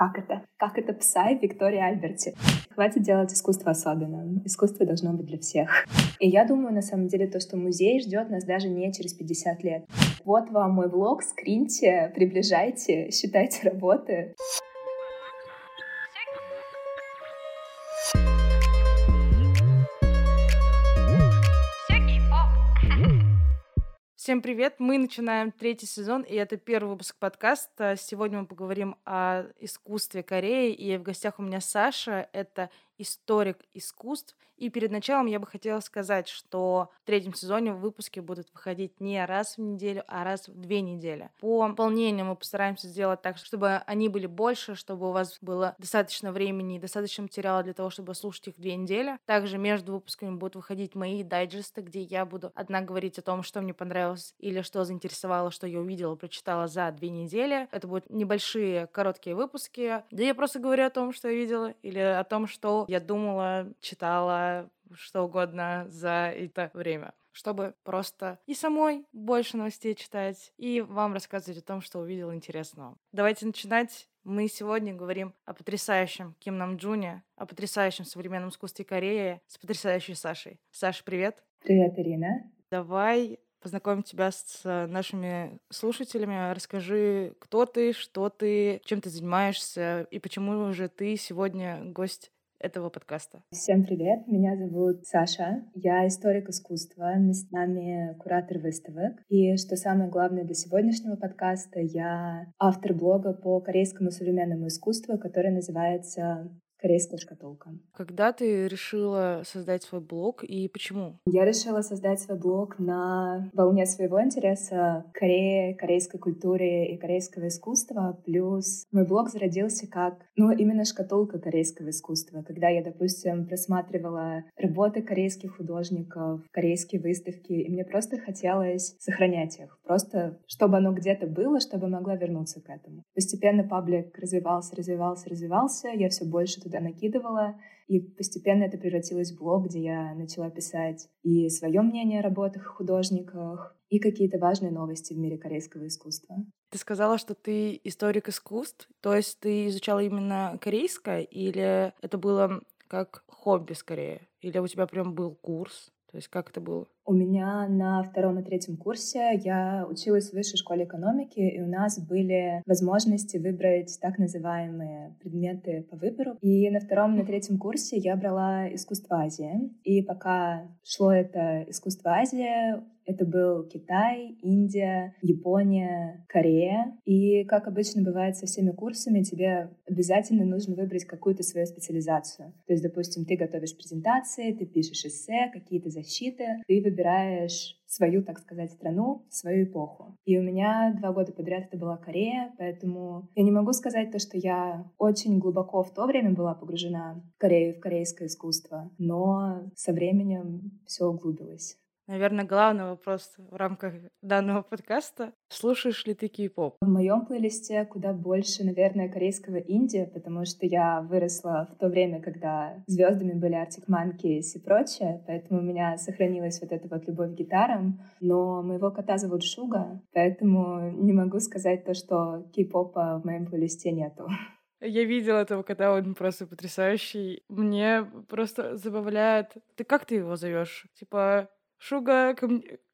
Как это? Как это Псай Виктория Альберти? Хватит делать искусство особенным. Искусство должно быть для всех. И я думаю, на самом деле, то, что музей ждет нас даже не через 50 лет. Вот вам мой влог, скриньте, приближайте, считайте работы. Всем привет! Мы начинаем третий сезон, и это первый выпуск подкаста. Сегодня мы поговорим о искусстве Кореи, и в гостях у меня Саша. Это историк искусств. И перед началом я бы хотела сказать, что в третьем сезоне выпуски будут выходить не раз в неделю, а раз в две недели. По наполнению мы постараемся сделать так, чтобы они были больше, чтобы у вас было достаточно времени и достаточно материала для того, чтобы слушать их две недели. Также между выпусками будут выходить мои дайджесты, где я буду одна говорить о том, что мне понравилось или что заинтересовало, что я увидела, прочитала за две недели. Это будут небольшие короткие выпуски, где я просто говорю о том, что я видела, или о том, что я думала, читала, что угодно за это время чтобы просто и самой больше новостей читать, и вам рассказывать о том, что увидел интересного. Давайте начинать. Мы сегодня говорим о потрясающем Ким Нам Джуне, о потрясающем современном искусстве Кореи с потрясающей Сашей. Саша, привет! Привет, Ирина! Давай познакомим тебя с нашими слушателями. Расскажи, кто ты, что ты, чем ты занимаешься и почему же ты сегодня гость этого подкаста. Всем привет, меня зовут Саша, я историк искусства, местами куратор выставок. И что самое главное для сегодняшнего подкаста, я автор блога по корейскому современному искусству, который называется корейская шкатулка. Когда ты решила создать свой блог и почему? Я решила создать свой блог на волне своего интереса к Корее, корейской культуре и корейского искусства. Плюс мой блог зародился как, ну, именно шкатулка корейского искусства. Когда я, допустим, просматривала работы корейских художников, корейские выставки, и мне просто хотелось сохранять их. Просто, чтобы оно где-то было, чтобы могла вернуться к этому. Постепенно паблик развивался, развивался, развивался. Я все больше туда накидывала, и постепенно это превратилось в блог, где я начала писать и свое мнение о работах художниках, и какие-то важные новости в мире корейского искусства. Ты сказала, что ты историк искусств, то есть ты изучала именно корейское, или это было как хобби скорее? Или у тебя прям был курс? То есть как это было? У меня на втором и третьем курсе я училась в высшей школе экономики, и у нас были возможности выбрать так называемые предметы по выбору. И на втором и на третьем курсе я брала искусство Азии. И пока шло это искусство Азии, это был Китай, Индия, Япония, Корея. И, как обычно бывает со всеми курсами, тебе обязательно нужно выбрать какую-то свою специализацию. То есть, допустим, ты готовишь презентации, ты пишешь эссе, какие-то защиты, ты выбираешь свою, так сказать, страну, свою эпоху. И у меня два года подряд это была Корея, поэтому я не могу сказать то, что я очень глубоко в то время была погружена в Корею, в корейское искусство, но со временем все углубилось. Наверное, главный вопрос в рамках данного подкаста. Слушаешь ли ты кей-поп? В моем плейлисте куда больше, наверное, корейского инди, потому что я выросла в то время, когда звездами были Arctic Monkeys и прочее, поэтому у меня сохранилась вот эта вот любовь к гитарам. Но моего кота зовут Шуга, поэтому не могу сказать то, что кей-попа в моем плейлисте нету. Я видела этого кота, он просто потрясающий. Мне просто забавляет. Ты как ты его зовешь? Типа Шуга,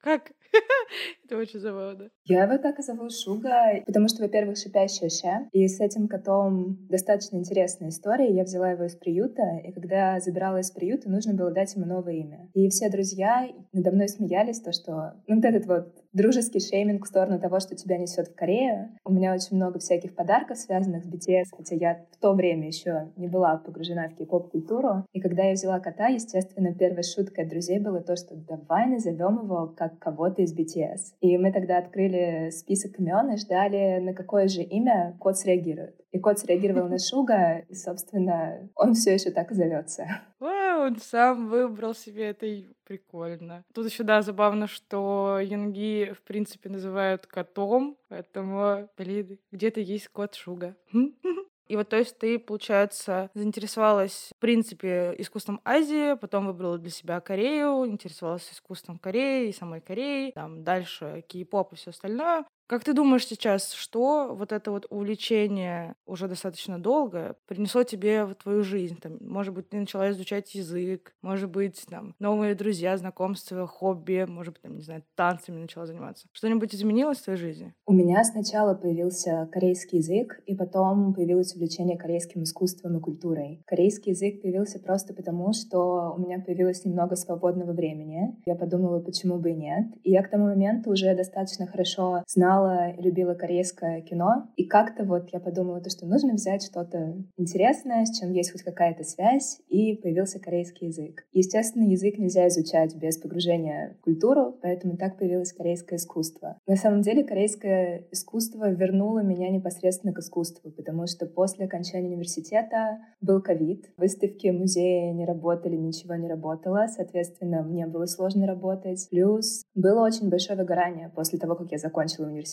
как? Это очень забавно. Я его так и зову Шуга, потому что, во-первых, шипящая ша. И с этим котом достаточно интересная история. Я взяла его из приюта, и когда забирала из приюта, нужно было дать ему новое имя. И все друзья надо мной смеялись, то, что ну, вот этот вот дружеский шейминг в сторону того, что тебя несет в Корею. У меня очень много всяких подарков, связанных с BTS, хотя я в то время еще не была погружена в кей-поп-культуру. И когда я взяла кота, естественно, первой шуткой от друзей было то, что давай назовем его как кого-то из BTS. И мы тогда открыли список имен и ждали, на какое же имя кот среагирует. И кот среагировал на Шуга, и, собственно, он все еще так и зовется. Вау, он сам выбрал себе это прикольно. Тут еще, да, забавно, что Янги, в принципе, называют котом, поэтому, блин, где-то есть кот Шуга. И вот, то есть, ты, получается, заинтересовалась, в принципе, искусством Азии, потом выбрала для себя Корею, интересовалась искусством Кореи и самой Кореи, там дальше кей-поп и все остальное. Как ты думаешь сейчас, что вот это вот увлечение уже достаточно долго принесло тебе в твою жизнь? Там, может быть, ты начала изучать язык, может быть, там, новые друзья, знакомства, хобби, может быть, там, не знаю, танцами начала заниматься. Что-нибудь изменилось в твоей жизни? У меня сначала появился корейский язык, и потом появилось увлечение корейским искусством и культурой. Корейский язык появился просто потому, что у меня появилось немного свободного времени. Я подумала, почему бы и нет. И я к тому моменту уже достаточно хорошо знала и любила корейское кино. И как-то вот я подумала, то, что нужно взять что-то интересное, с чем есть хоть какая-то связь, и появился корейский язык. Естественно, язык нельзя изучать без погружения в культуру, поэтому так появилось корейское искусство. На самом деле корейское искусство вернуло меня непосредственно к искусству, потому что после окончания университета был ковид, выставки, музеи не работали, ничего не работало, соответственно, мне было сложно работать. Плюс было очень большое выгорание после того, как я закончила университет.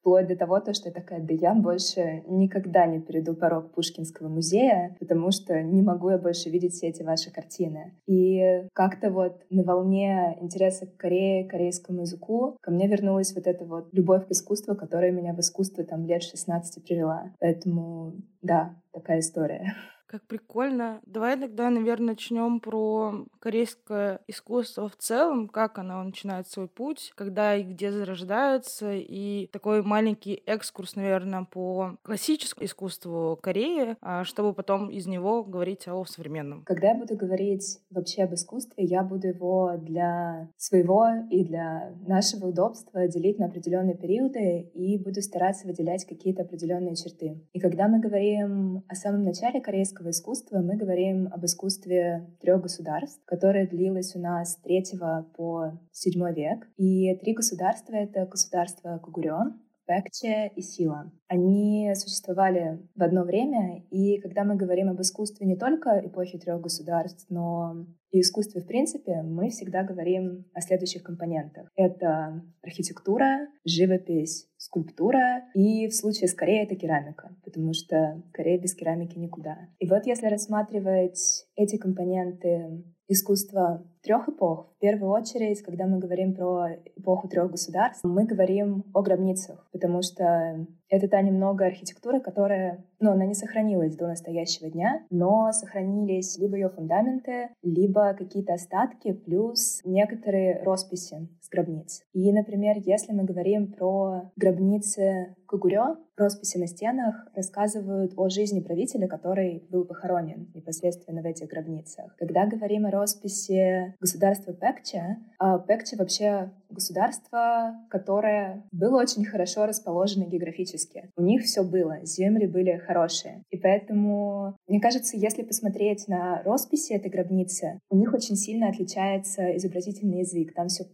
Вплоть до того, то, что я такая, да я больше никогда не перейду порог Пушкинского музея, потому что не могу я больше видеть все эти ваши картины. И как-то вот на волне интереса к Корее, корейскому языку ко мне вернулась вот эта вот любовь к искусству, которая меня в искусство там лет 16 привела. Поэтому да, такая история. Как прикольно. Давай тогда, наверное, начнем про корейское искусство в целом, как оно начинает свой путь, когда и где зарождается, и такой маленький экскурс, наверное, по классическому искусству Кореи, а, чтобы потом из него говорить о современном. Когда я буду говорить вообще об искусстве, я буду его для своего и для нашего удобства делить на определенные периоды и буду стараться выделять какие-то определенные черты. И когда мы говорим о самом начале корейского классического искусства мы говорим об искусстве трех государств, которое длилось у нас с третьего по седьмой век. И три государства — это государство Кугурё, Пекче и Сила. Они существовали в одно время, и когда мы говорим об искусстве не только эпохи трех государств, но и искусстве в принципе, мы всегда говорим о следующих компонентах. Это архитектура, живопись, скульптура и в случае с Кореей это керамика, потому что Корея без керамики никуда. И вот если рассматривать эти компоненты искусства трех эпох. В первую очередь, когда мы говорим про эпоху трех государств, мы говорим о гробницах, потому что это та немного архитектура, которая, ну, она не сохранилась до настоящего дня, но сохранились либо ее фундаменты, либо какие-то остатки, плюс некоторые росписи с гробниц. И, например, если мы говорим про гробницы Кугурё, росписи на стенах рассказывают о жизни правителя, который был похоронен непосредственно в этих гробницах. Когда говорим о росписи государства Пекче, а Пекче вообще государство, которое было очень хорошо расположено географически. У них все было, земли были хорошие. И поэтому, мне кажется, если посмотреть на росписи этой гробницы, у них очень сильно отличается изобразительный язык. Там все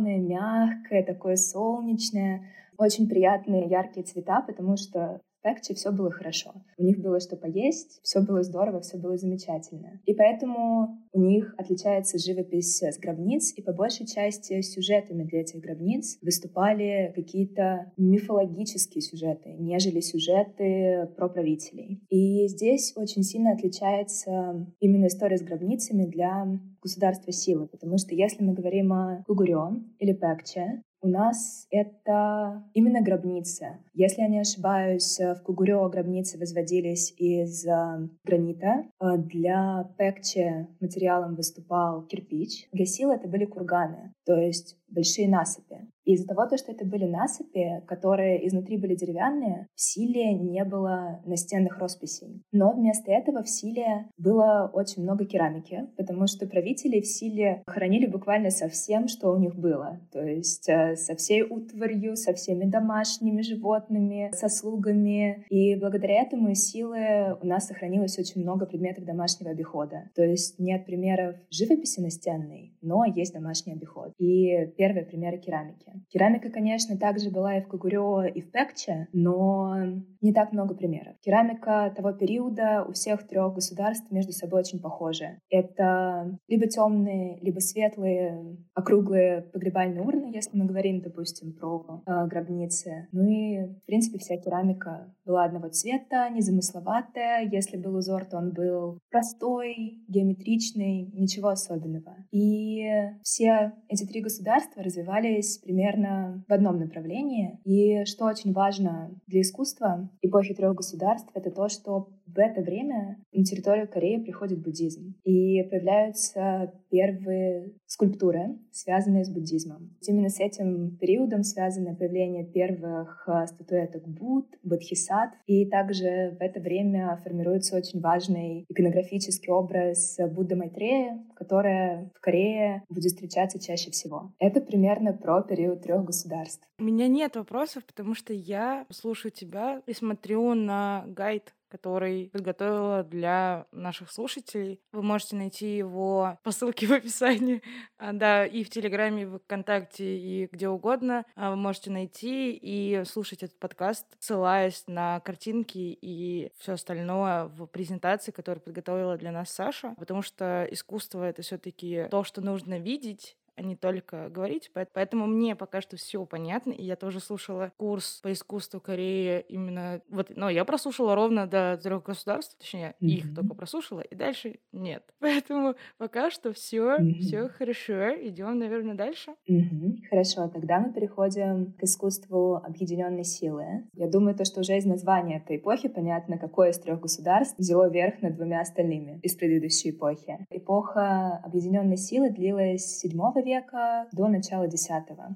плавное, мягкое, такое солнечное очень приятные яркие цвета, потому что Пекче все было хорошо. У них было что поесть, все было здорово, все было замечательно. И поэтому у них отличается живопись с гробниц, и по большей части сюжетами для этих гробниц выступали какие-то мифологические сюжеты, нежели сюжеты про правителей. И здесь очень сильно отличается именно история с гробницами для государства силы, потому что если мы говорим о Кугурё или Пекче, у нас это именно гробницы. Если я не ошибаюсь, в Кугурё гробницы возводились из э, гранита. Э, для Пекче материалом выступал кирпич. Для это были курганы, то есть большие насыпи. И из-за того, что это были насыпи, которые изнутри были деревянные, в Силе не было настенных росписей. Но вместо этого в Силе было очень много керамики, потому что правители в Силе хранили буквально со всем, что у них было. То есть э, со всей утварью, со всеми домашними животными, со слугами. И благодаря этому из Силы у нас сохранилось очень много предметов домашнего обихода. То есть нет примеров живописи настенной, но есть домашний обиход. И первые примеры керамики. Керамика, конечно, также была и в Кугурё, и в Пекче, но не так много примеров. Керамика того периода у всех трех государств между собой очень похожа. Это либо темные, либо светлые, округлые погребальные урны, если мы говорим, допустим, про э, гробницы. Ну и, в принципе, вся керамика была одного цвета, незамысловатая. Если был узор, то он был простой, геометричный, ничего особенного. И все эти три государства государства развивались примерно в одном направлении. И что очень важно для искусства эпохи трех государств, это то, что в это время на территорию Кореи приходит буддизм. И появляются первые скульптуры, связанные с буддизмом. Именно с этим периодом связано появление первых а, статуэток Будд, Бодхисаттв. И также в это время формируется очень важный иконографический образ Будды Майтрея, которая в Корее будет встречаться чаще всего. Это примерно про период трех государств. У меня нет вопросов, потому что я слушаю тебя и смотрю на гайд который подготовила для наших слушателей. Вы можете найти его по ссылке в описании, а, да, и в Телеграме, и в ВКонтакте, и где угодно. А, вы можете найти и слушать этот подкаст, ссылаясь на картинки и все остальное в презентации, которую подготовила для нас Саша, потому что искусство — это все таки то, что нужно видеть, а не только говорить. Поэтому мне пока что все понятно. И я тоже слушала курс по искусству Кореи именно... Вот, но я прослушала ровно до трех государств, точнее, mm-hmm. их только прослушала, и дальше нет. Поэтому пока что все, mm-hmm. все хорошо. Идем, наверное, дальше. Mm-hmm. Хорошо, тогда мы переходим к искусству объединенной силы. Я думаю, то, что уже из названия этой эпохи понятно, какое из трех государств взяло верх над двумя остальными из предыдущей эпохи. Эпоха объединенной силы длилась с 7 века до начала X.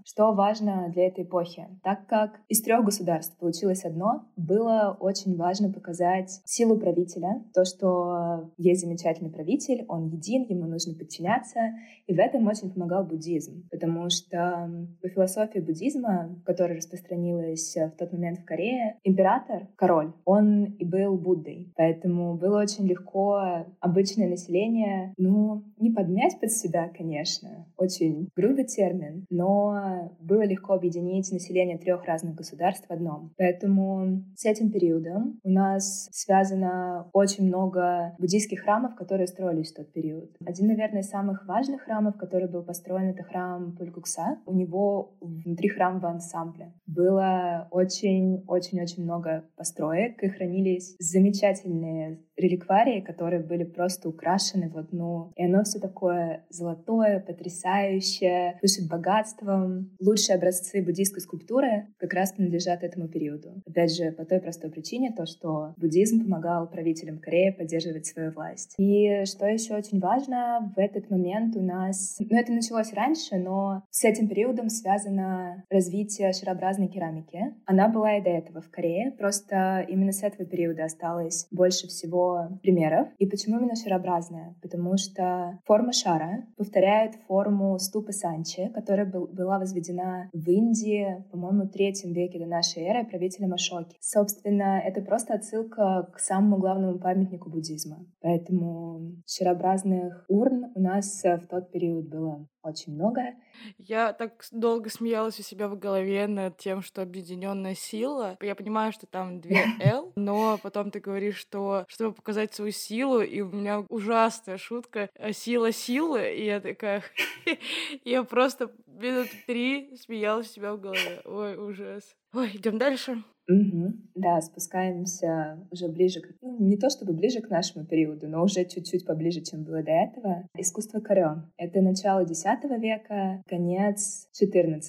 Что важно для этой эпохи? Так как из трех государств получилось одно, было очень важно показать силу правителя, то, что есть замечательный правитель, он един, ему нужно подчиняться, и в этом очень помогал буддизм, потому что по философии буддизма, которая распространилась в тот момент в Корее, император, король, он и был Буддой, поэтому было очень легко обычное население, ну, не подмять под себя, конечно, очень очень грубый термин, но было легко объединить население трех разных государств в одном. Поэтому с этим периодом у нас связано очень много буддийских храмов, которые строились в тот период. Один, наверное, из самых важных храмов, который был построен, это храм Пулькукса. У него внутри храмового ансамбля было очень-очень-очень много построек, и хранились замечательные реликварии, которые были просто украшены в одну. И оно все такое золотое, потрясающее, дышит богатством. Лучшие образцы буддийской скульптуры как раз принадлежат этому периоду. Опять же, по той простой причине, то, что буддизм помогал правителям Кореи поддерживать свою власть. И что еще очень важно, в этот момент у нас... Ну, это началось раньше, но с этим периодом связано развитие шарообразной керамики. Она была и до этого в Корее, просто именно с этого периода осталось больше всего примеров. И почему именно шарообразная? Потому что форма шара повторяет форму ступы Санчи, которая был, была возведена в Индии, по-моему, в третьем веке до нашей эры правителем Ашоки. Собственно, это просто отсылка к самому главному памятнику буддизма. Поэтому шарообразных урн у нас в тот период было очень много. Я так долго смеялась у себя в голове над тем, что объединенная сила. Я понимаю, что там две L, но потом ты говоришь, что чтобы показать свою силу, и у меня ужасная шутка э, сила силы, и я такая, я просто минут три смеялась у себя в голове. Ой, ужас. Ой, идем дальше. Угу. Да, спускаемся уже ближе, к, ну, не то чтобы ближе к нашему периоду, но уже чуть-чуть поближе, чем было до этого. Искусство корё. Это начало X века, конец XIV.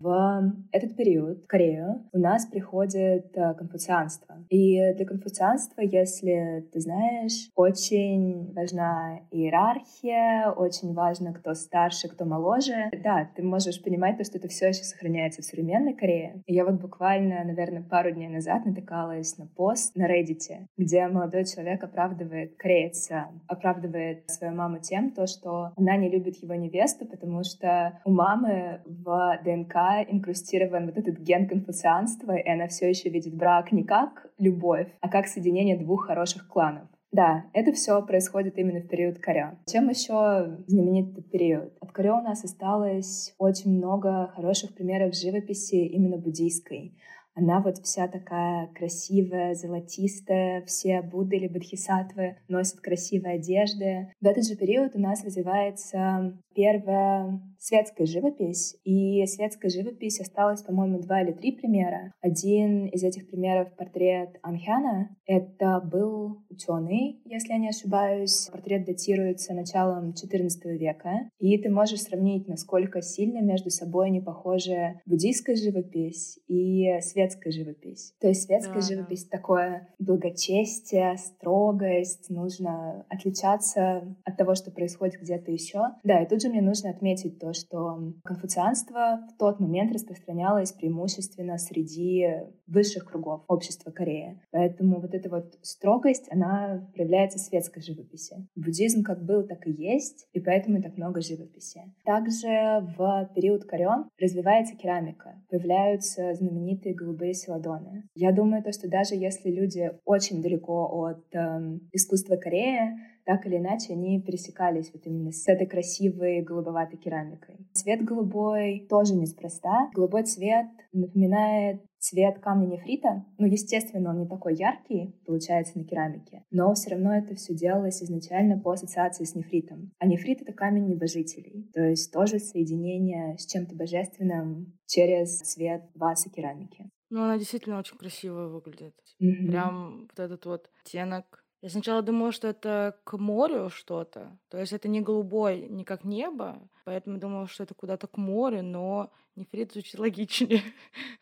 В этот период в Корею у нас приходит э, конфуцианство. И для конфуцианства, если ты знаешь, очень важна иерархия, очень важно, кто старше, кто моложе. Да, ты можешь понимать то, что это все еще сохраняется в современной Корее. И я вот буквально, наверное, пару пару дней назад натыкалась на пост на Reddit, где молодой человек оправдывает, кореец оправдывает свою маму тем, то, что она не любит его невесту, потому что у мамы в ДНК инкрустирован вот этот ген конфуцианства, и она все еще видит брак не как любовь, а как соединение двух хороших кланов. Да, это все происходит именно в период Корё. Чем еще знаменит этот период? От Корё у нас осталось очень много хороших примеров живописи именно буддийской. Она вот вся такая красивая, золотистая, все Будды или Бодхисаттвы носят красивые одежды. В этот же период у нас развивается первая светская живопись, и светская живопись осталась, по-моему, два или три примера. Один из этих примеров — портрет Анхяна. Это был ученый, если я не ошибаюсь. Портрет датируется началом XIV века, и ты можешь сравнить, насколько сильно между собой не похожи буддийская живопись и светская живопись. То есть светская да, живопись да. такое благочестие, строгость, нужно отличаться от того, что происходит где-то еще. Да, и тут же мне нужно отметить то, что конфуцианство в тот момент распространялось преимущественно среди высших кругов общества Кореи. Поэтому вот эта вот строгость, она проявляется в светской живописи. Буддизм как был, так и есть, и поэтому так много живописи. Также в период Корен развивается керамика, появляются знаменитые голубые селадоны. Я думаю, то, что даже если люди очень далеко от э, искусства Кореи, так или иначе они пересекались вот именно с этой красивой голубоватой керамикой. Цвет голубой тоже неспроста. Голубой цвет напоминает цвет камня нефрита. Ну, естественно, он не такой яркий, получается, на керамике, но все равно это все делалось изначально по ассоциации с нефритом. А нефрит — это камень небожителей, то есть тоже соединение с чем-то божественным через цвет васы керамики. Ну, она действительно очень красиво выглядит. Mm-hmm. Прям вот этот вот оттенок я сначала думала, что это к морю что-то. То есть это не голубой, не как небо, поэтому думала, что это куда-то к морю, но Нефрит звучит логичнее.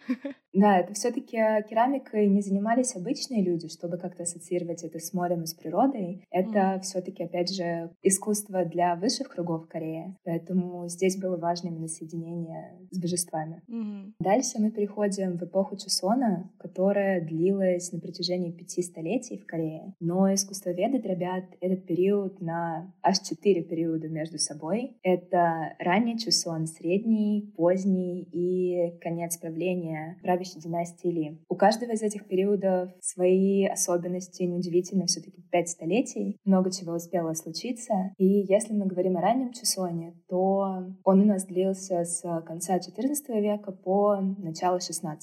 Да, это все-таки керамикой не занимались обычные люди, чтобы как-то ассоциировать это с морем и с природой. Это mm. все-таки, опять же, искусство для высших кругов Кореи. Поэтому здесь было важно именно соединение с божествами. Mm-hmm. Дальше мы переходим в эпоху Чусона, которая длилась на протяжении пяти столетий в Корее. Но искусствоведы дробят этот период на аж четыре периода между собой. Это ранний Чусон, средний, поздний и конец правления правящей династии Ли. У каждого из этих периодов свои особенности, неудивительно, все-таки пять столетий, много чего успело случиться. И если мы говорим о раннем Чусоне, то он у нас длился с конца XIV века по начало XVI.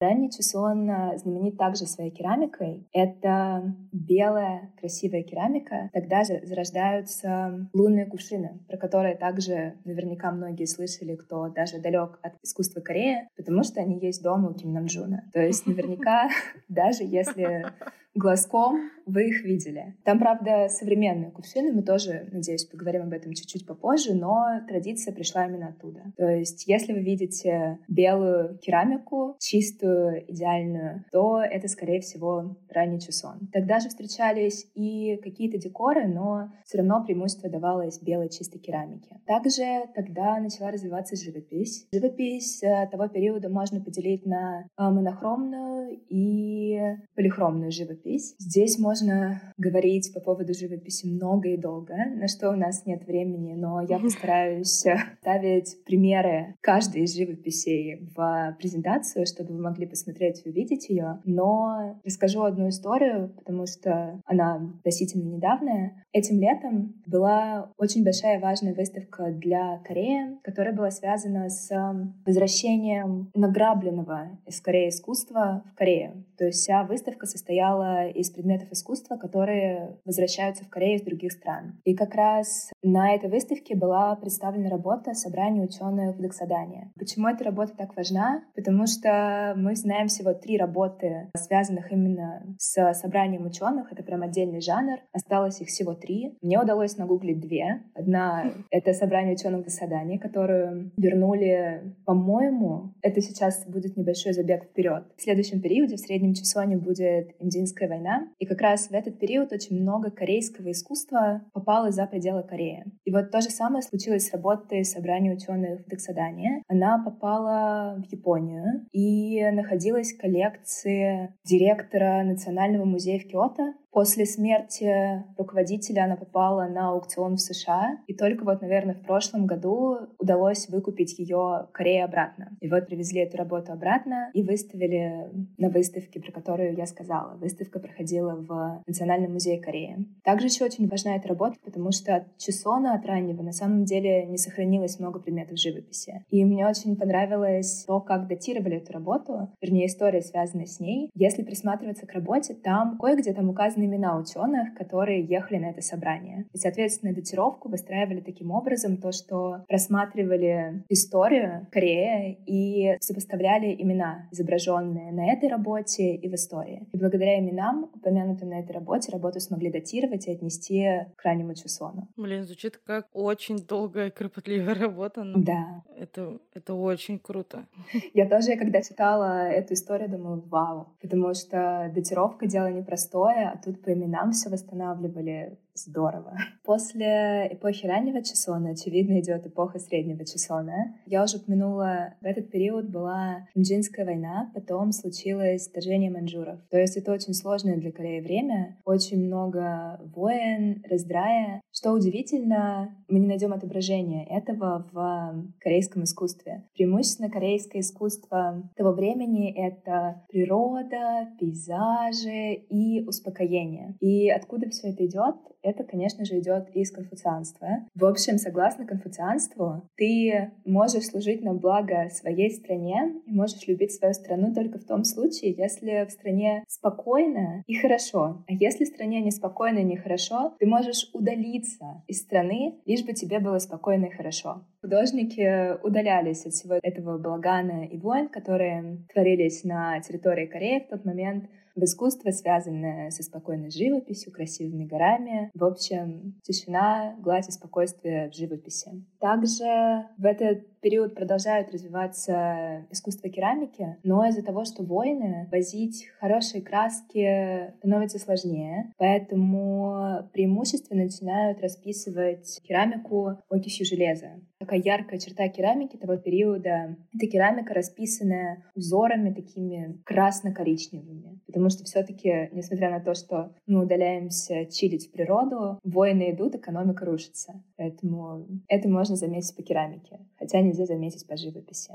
Ранний Чусон знаменит также своей керамикой. Это белая красивая керамика. Тогда же зарождаются лунные кувшины, про которые также наверняка многие слышали, кто даже далек от искусства Кореи, потому что они есть дома у Ким Намджуна. То есть наверняка, даже если глазком вы их видели. Там, правда, современные кувшины, мы тоже, надеюсь, поговорим об этом чуть-чуть попозже, но традиция пришла именно оттуда. То есть, если вы видите белую керамику, чистую, идеальную, то это, скорее всего, ранний чусон. Тогда же встречались и какие-то декоры, но все равно преимущество давалось белой чистой керамике. Также тогда начала развиваться живопись. Живопись э, того периода можно поделить на э, монохромную и полихромную живопись живопись. Здесь можно говорить по поводу живописи много и долго, на что у нас нет времени, но я постараюсь ставить примеры каждой из живописей в презентацию, чтобы вы могли посмотреть и увидеть ее. Но расскажу одну историю, потому что она относительно недавняя. Этим летом была очень большая важная выставка для Кореи, которая была связана с возвращением награбленного из Кореи искусства в Корею. То есть вся выставка состояла из предметов искусства, которые возвращаются в Корею из других стран. И как раз на этой выставке была представлена работа собрания ученых в Доксадане. Почему эта работа так важна? Потому что мы знаем всего три работы, связанных именно с собранием ученых. Это прям отдельный жанр. Осталось их всего три. Мне удалось нагуглить две. Одна — это собрание ученых в Доксадане, которую вернули, по-моему, это сейчас будет небольшой забег вперед. В следующем периоде, в среднем Чусоне будет Индийская война, и как раз в этот период очень много корейского искусства попало за пределы Кореи. И вот то же самое случилось с работой собрания ученых в Дексадане. Она попала в Японию и находилась в коллекции директора Национального музея в Киото. После смерти руководителя она попала на аукцион в США, и только вот, наверное, в прошлом году удалось выкупить ее Корее обратно. И вот привезли эту работу обратно и выставили на выставке, про которую я сказала. Выставка проходила в Национальном музее Кореи. Также еще очень важна эта работа, потому что от Чесона, от раннего, на самом деле не сохранилось много предметов живописи. И мне очень понравилось то, как датировали эту работу, вернее, история, связанная с ней. Если присматриваться к работе, там кое-где там указаны имена ученых, которые ехали на это собрание. И, соответственно, датировку выстраивали таким образом, то, что просматривали историю Кореи и сопоставляли имена, изображенные на этой работе и в истории. И благодаря именам, упомянутым на этой работе, работу смогли датировать и отнести к раннему Чусону. Блин, звучит как очень долгая и кропотливая работа. Но Да. Это, это очень круто. Я тоже, когда читала эту историю, думала, вау, потому что датировка — дело непростое, а тут по именам все восстанавливали здорово. После эпохи раннего Чесона, очевидно, идет эпоха среднего Чесона. Я уже упомянула, в этот период была Имджинская война, потом случилось вторжение маньчжуров. То есть это очень сложное для Кореи время, очень много войн, раздрая. Что удивительно, мы не найдем отображения этого в корейском искусстве. Преимущественно корейское искусство того времени — это природа, пейзажи и успокоение. И откуда все это идет? Это, конечно же, идет из конфуцианства. В общем, согласно конфуцианству, ты можешь служить на благо своей стране и можешь любить свою страну только в том случае, если в стране спокойно и хорошо. А если в стране неспокойно и нехорошо, ты можешь удалиться из страны, лишь бы тебе было спокойно и хорошо. Художники удалялись от всего этого балагана и войн, которые творились на территории Кореи в тот момент, в искусство, связанное со спокойной живописью, красивыми горами. В общем, тишина, гладь и спокойствие в живописи. Также в этот период продолжают развиваться искусство керамики, но из-за того, что войны, возить хорошие краски становится сложнее, поэтому преимущественно начинают расписывать керамику окисью железа. Такая яркая черта керамики того периода — это керамика, расписанная узорами такими красно-коричневыми. Потому что все таки несмотря на то, что мы удаляемся чилить в природу, войны идут, экономика рушится. Поэтому это можно заметить по керамике. Хотя нельзя заметить по живописи.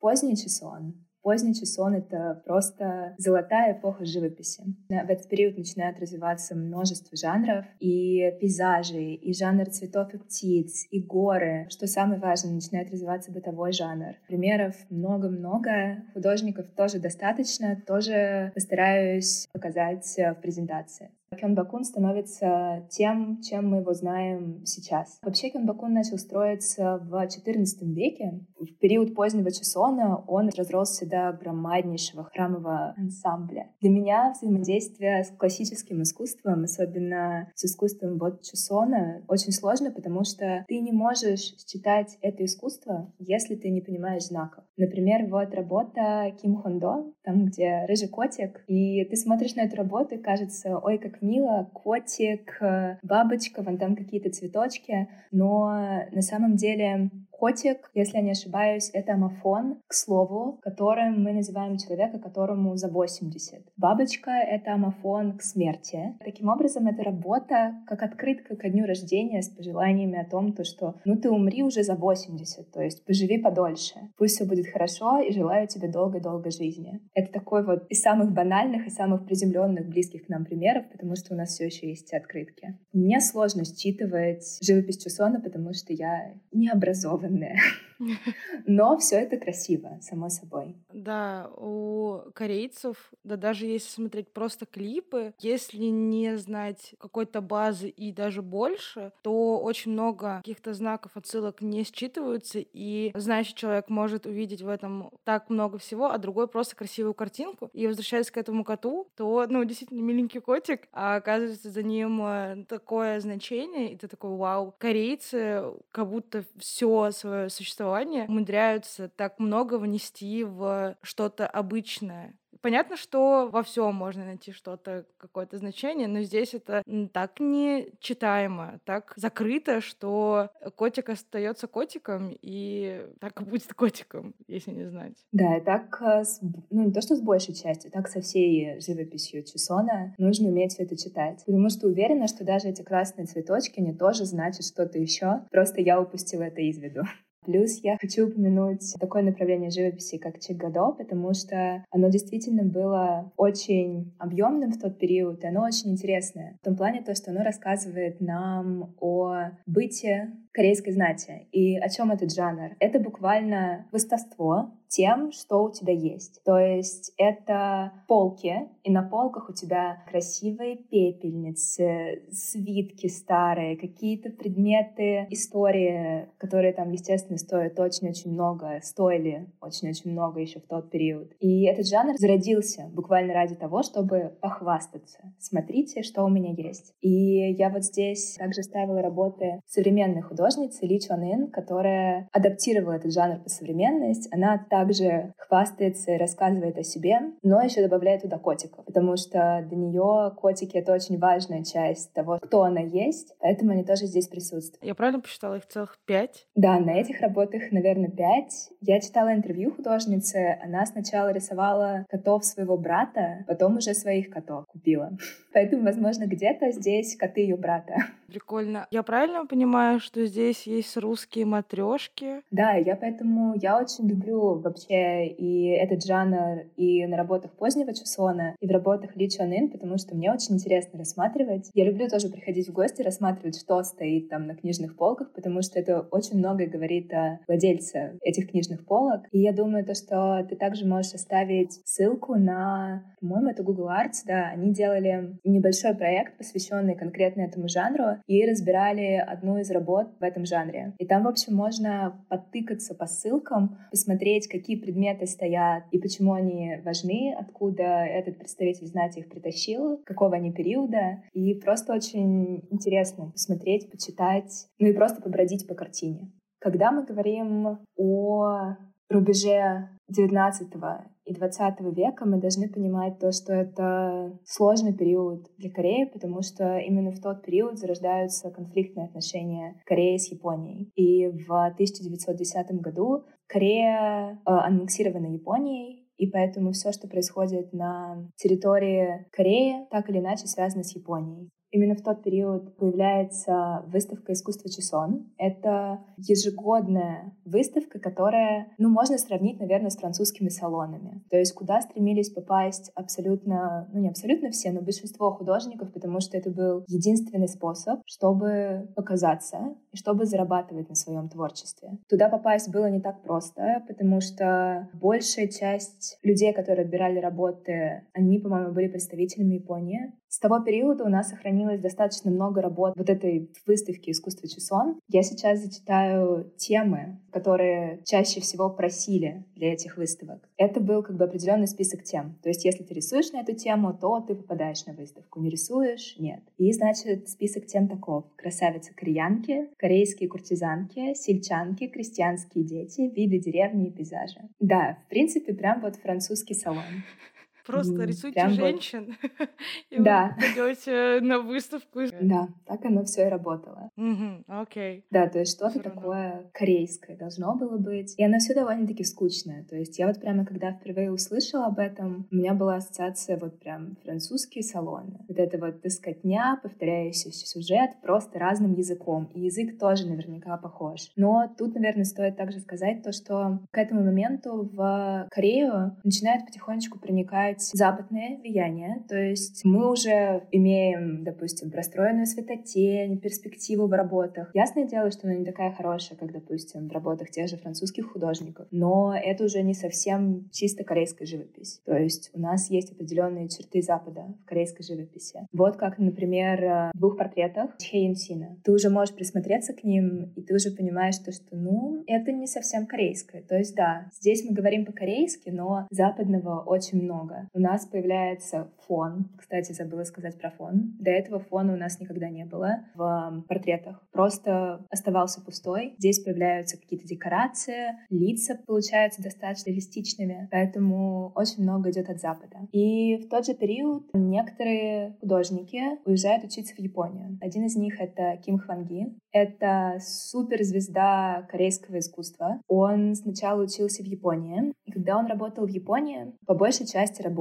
Поздний чесон. Поздний чесон — это просто золотая эпоха живописи. В этот период начинают развиваться множество жанров, и пейзажи, и жанр цветов и птиц, и горы. Что самое важное, начинает развиваться бытовой жанр. Примеров много-много, художников тоже достаточно, тоже постараюсь показать в презентации. Кёнбакун становится тем, чем мы его знаем сейчас. Вообще Кёнбакун начал строиться в XIV веке. В период позднего Чесона он разросся до громаднейшего храмового ансамбля. Для меня взаимодействие с классическим искусством, особенно с искусством вот Чесона, очень сложно, потому что ты не можешь считать это искусство, если ты не понимаешь знаков. Например, вот работа Ким Хондо, там, где рыжий котик, и ты смотришь на эту работу и кажется, ой, как мило, котик, э, бабочка, вон там какие-то цветочки, но на самом деле Котик, если я не ошибаюсь, это амофон, к слову, которым мы называем человека, которому за 80. Бабочка — это амофон к смерти. Таким образом, это работа как открытка ко дню рождения с пожеланиями о том, то, что ну ты умри уже за 80, то есть поживи подольше. Пусть все будет хорошо и желаю тебе долгой-долгой жизни. Это такой вот из самых банальных и самых приземленных, близких к нам примеров, потому что у нас все еще есть открытки. Мне сложно считывать живопись Чусона, потому что я не образована wasn't there. Но все это красиво, само собой. Да, у корейцев, да даже если смотреть просто клипы, если не знать какой-то базы и даже больше, то очень много каких-то знаков, отсылок не считываются, и знающий человек может увидеть в этом так много всего, а другой просто красивую картинку. И возвращаясь к этому коту, то, ну, действительно миленький котик, а оказывается за ним э, такое значение, и ты такой, вау, корейцы как будто все свое существование умудряются так много внести в что-то обычное. Понятно, что во всем можно найти что-то, какое-то значение, но здесь это так не читаемо, так закрыто, что котик остается котиком и так и будет котиком, если не знать. Да, и так, э, ну не то что с большей частью, так со всей живописью Чесона нужно уметь все это читать. Потому что уверена, что даже эти красные цветочки не тоже значат что-то еще. Просто я упустила это из виду. Плюс я хочу упомянуть такое направление живописи, как Чикгадо, потому что оно действительно было очень объемным в тот период, и оно очень интересное. В том плане то, что оно рассказывает нам о быте корейской знати. И о чем этот жанр? Это буквально выставство тем, что у тебя есть. То есть это полки, и на полках у тебя красивые пепельницы, свитки старые, какие-то предметы истории, которые там, естественно, стоят очень-очень много, стоили очень-очень много еще в тот период. И этот жанр зародился буквально ради того, чтобы похвастаться. Смотрите, что у меня есть. И я вот здесь также ставила работы современных художников, художницы Ли Чон Ин, которая адаптировала этот жанр по современность. Она также хвастается и рассказывает о себе, но еще добавляет туда котиков, потому что для нее котики — это очень важная часть того, кто она есть, поэтому они тоже здесь присутствуют. Я правильно посчитала их целых пять? Да, на этих работах, наверное, пять. Я читала интервью художницы, она сначала рисовала котов своего брата, потом уже своих котов купила. Поэтому, возможно, где-то здесь коты ее брата. Прикольно. Я правильно понимаю, что здесь есть русские матрешки? Да, я поэтому я очень люблю вообще и этот жанр и на работах позднего Чусона, и в работах Ли Чон Ин, потому что мне очень интересно рассматривать. Я люблю тоже приходить в гости, рассматривать, что стоит там на книжных полках, потому что это очень многое говорит о владельце этих книжных полок. И я думаю, то, что ты также можешь оставить ссылку на, по-моему, это Google Arts, да, они делали небольшой проект, посвященный конкретно этому жанру, и разбирали одну из работ в этом жанре. И там, в общем, можно подтыкаться по ссылкам, посмотреть, какие предметы стоят и почему они важны, откуда этот представитель знати их притащил, какого они периода. И просто очень интересно посмотреть, почитать, ну и просто побродить по картине. Когда мы говорим о рубеже 19 и 20 века мы должны понимать то, что это сложный период для Кореи, потому что именно в тот период зарождаются конфликтные отношения Кореи с Японией. И в 1910 году Корея э, аннексирована Японией, и поэтому все, что происходит на территории Кореи, так или иначе связано с Японией. Именно в тот период появляется выставка искусства Чесон. Это ежегодная выставка, которая, ну, можно сравнить, наверное, с французскими салонами. То есть куда стремились попасть абсолютно, ну, не абсолютно все, но большинство художников, потому что это был единственный способ, чтобы показаться и чтобы зарабатывать на своем творчестве. Туда попасть было не так просто, потому что большая часть людей, которые отбирали работы, они, по-моему, были представителями Японии. С того периода у нас сохранилось достаточно много работ вот этой выставки искусства Чесон. Я сейчас зачитаю темы, которые чаще всего просили для этих выставок. Это был как бы определенный список тем. То есть если ты рисуешь на эту тему, то ты попадаешь на выставку. Не рисуешь — нет. И, значит, список тем таков. Красавицы-кореянки, корейские куртизанки, сельчанки, крестьянские дети, виды деревни и пейзажа. Да, в принципе, прям вот французский салон. Просто рисуйте Прям женщин, вот... и да. вы пойдете на выставку. Да, так оно все и работало. Окей. Да, то есть что-то такое корейское должно было быть. И оно все довольно-таки скучное. То есть я вот прямо, когда впервые услышала об этом, у меня была ассоциация вот прям французские салоны. Вот это вот тоскотня, повторяющийся сюжет просто разным языком. И язык тоже наверняка похож. Но тут, наверное, стоит также сказать то, что к этому моменту в Корею начинает потихонечку проникать принимать западное влияние. То есть мы уже имеем, допустим, простроенную светотень, перспективу в работах. Ясное дело, что она не такая хорошая, как, допустим, в работах тех же французских художников. Но это уже не совсем чисто корейская живопись. То есть у нас есть определенные черты Запада в корейской живописи. Вот как, например, в двух портретах Хейн Сина. Ты уже можешь присмотреться к ним, и ты уже понимаешь то, что, ну, это не совсем корейское. То есть, да, здесь мы говорим по-корейски, но западного очень много. У нас появляется фон. Кстати, забыла сказать про фон. До этого фона у нас никогда не было в портретах. Просто оставался пустой. Здесь появляются какие-то декорации, лица получаются достаточно реалистичными, поэтому очень много идет от Запада. И в тот же период некоторые художники уезжают учиться в Японию. Один из них — это Ким Хванги. Это суперзвезда корейского искусства. Он сначала учился в Японии, и когда он работал в Японии, по большей части работал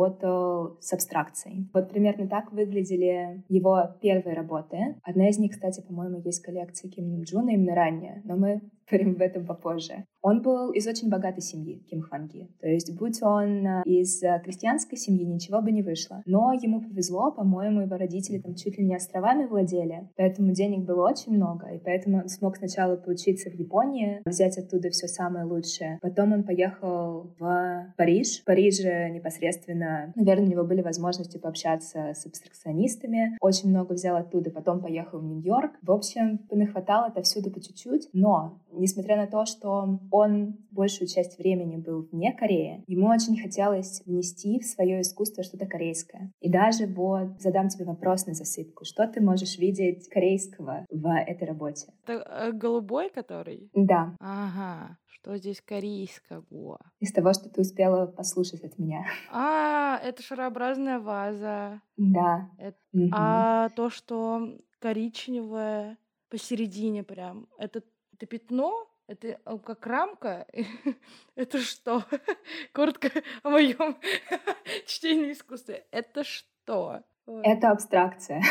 с абстракцией. Вот примерно так выглядели его первые работы. Одна из них, кстати, по-моему, есть в коллекции Ким Джуна, именно раннее, но мы поговорим об этом попозже. Он был из очень богатой семьи, Ким Хванги. То есть, будь он э, из э, крестьянской семьи, ничего бы не вышло. Но ему повезло, по-моему, его родители там чуть ли не островами владели, поэтому денег было очень много, и поэтому он смог сначала поучиться в Японии, взять оттуда все самое лучшее. Потом он поехал в Париж. В Париже непосредственно, наверное, у него были возможности пообщаться с абстракционистами. Очень много взял оттуда. Потом поехал в Нью-Йорк. В общем, нахватал это всюду по чуть-чуть. Но, несмотря на то, что он большую часть времени был вне Кореи, ему очень хотелось внести в свое искусство что-то корейское. И даже вот задам тебе вопрос на засыпку. Что ты можешь видеть корейского в этой работе? Это э, голубой, который? Да. Ага. Что здесь корейского? Из того, что ты успела послушать от меня. А, это шарообразная ваза. Да. Это... Мгм. А то, что коричневое посередине прям, это, это пятно? Это э, как рамка? Это что? Коротко о моем чтении искусства. Это что? Это абстракция.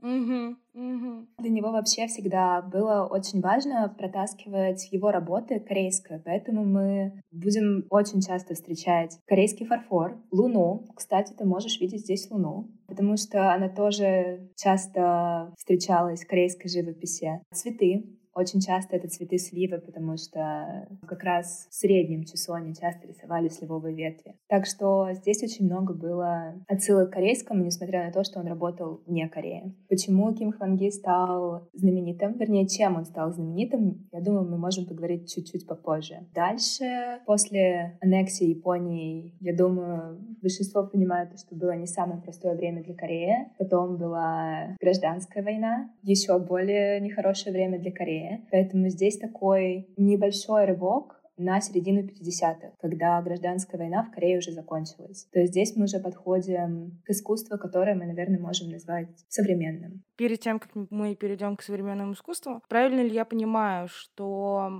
Мгм, мгм. Для него вообще всегда было очень важно протаскивать его работы корейское, поэтому мы будем очень часто встречать корейский фарфор, луну. Кстати, ты можешь видеть здесь луну, потому что она тоже часто встречалась в корейской живописи. Цветы. Очень часто это цветы сливы, потому что как раз в среднем часу они часто рисовали сливовые ветви. Так что здесь очень много было отсылок к корейскому, несмотря на то, что он работал вне Кореи. Почему Ким Хванги стал знаменитым? Вернее, чем он стал знаменитым? Я думаю, мы можем поговорить чуть-чуть попозже. Дальше, после аннексии Японии, я думаю, большинство понимает, что было не самое простое время для Кореи. Потом была гражданская война, еще более нехорошее время для Кореи. Поэтому здесь такой небольшой рывок на середину 50-х, когда гражданская война в Корее уже закончилась. То есть здесь мы уже подходим к искусству, которое мы, наверное, можем назвать современным. Перед тем, как мы перейдем к современному искусству, правильно ли я понимаю, что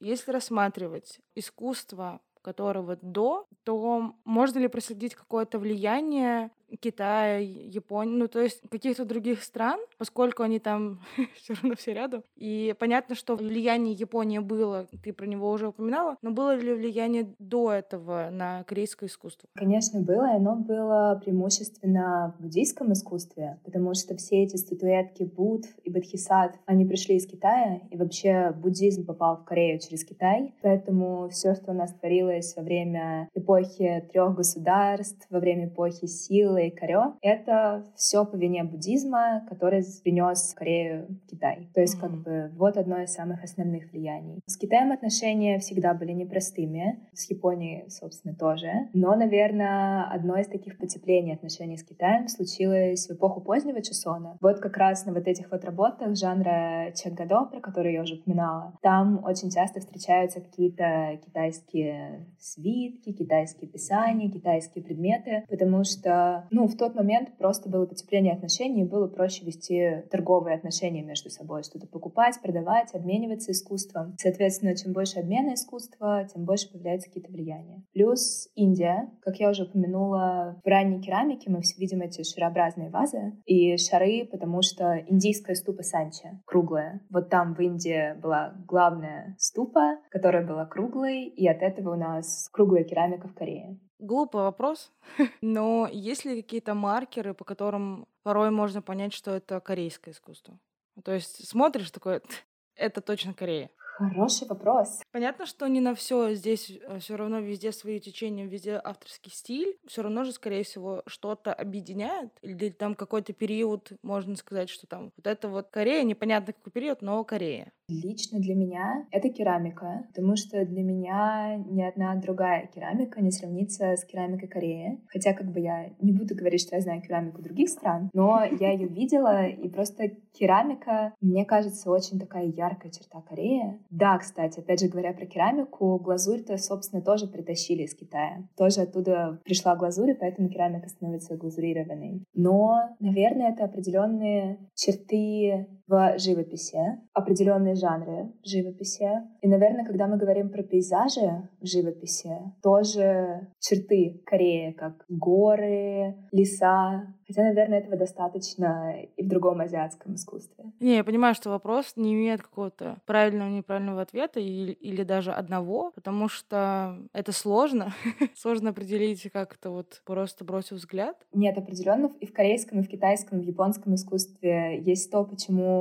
если рассматривать искусство которого до, то можно ли проследить какое-то влияние Китая, Японии, ну то есть каких-то других стран, поскольку они там все равно все рядом. И понятно, что влияние Японии было, ты про него уже упоминала, но было ли влияние до этого на корейское искусство? Конечно, было, и оно было преимущественно в буддийском искусстве, потому что все эти статуэтки Будд и Бодхисаттв, они пришли из Китая, и вообще буддизм попал в Корею через Китай, поэтому все, что у нас творилось во время эпохи трех государств, во время эпохи силы и корё, это все по вине буддизма, который принес Корею в Китай. То есть, как Мгм. бы, вот одно из самых основных влияний. С Китаем отношения всегда были непростыми, с Японией, собственно, тоже. Но, наверное, одно из таких потеплений отношений с Китаем случилось в эпоху позднего Чосона. Вот как раз на вот этих вот работах жанра Чагадо, про который я уже упоминала, там очень часто встречаются какие-то китайские свитки, китайские писания, китайские предметы, потому что, ну, в тот момент просто было потепление отношений, было проще вести торговые отношения между собой, что-то покупать, продавать, обмениваться искусством. Соответственно, чем больше обмена искусства, тем больше появляется какие-то влияния. Плюс Индия, как я уже упомянула, в ранней керамике мы все видим эти шарообразные вазы и шары, потому что индийская ступа санча круглая. Вот там в Индии была главная ступа, которая была круглой, и от этого у нас круглая керамика в Корее. Глупый вопрос, но есть ли какие-то маркеры, по которым порой можно понять, что это корейское искусство? То есть смотришь такое, «Т, это точно Корея. Хороший вопрос. Понятно, что не на все здесь э, все равно везде свои течения, везде авторский стиль. Все равно же, скорее всего, что-то объединяет. Или там какой-то период, можно сказать, что там вот это вот Корея, непонятно какой период, но Корея. Лично для меня это керамика, потому что для меня ни одна другая керамика не сравнится с керамикой Кореи. Хотя как бы я не буду говорить, что я знаю керамику других стран, но я ее видела, и просто керамика, мне кажется, очень такая яркая черта Кореи. Да, кстати, опять же говоря про керамику, глазурь-то, собственно, тоже притащили из Китая. Тоже оттуда пришла глазурь, и поэтому керамика становится глазурированной. Но, наверное, это определенные черты в живописи, определенные жанры живописи. И, наверное, когда мы говорим про пейзажи в живописи, тоже черты Кореи, как горы, леса. Хотя, наверное, этого достаточно и в другом азиатском искусстве. Не, я понимаю, что вопрос не имеет какого-то правильного неправильного ответа или, или даже одного, потому что это сложно. сложно определить как-то вот просто бросив взгляд. Нет, определенно и в корейском, и в китайском, и в японском искусстве есть то, почему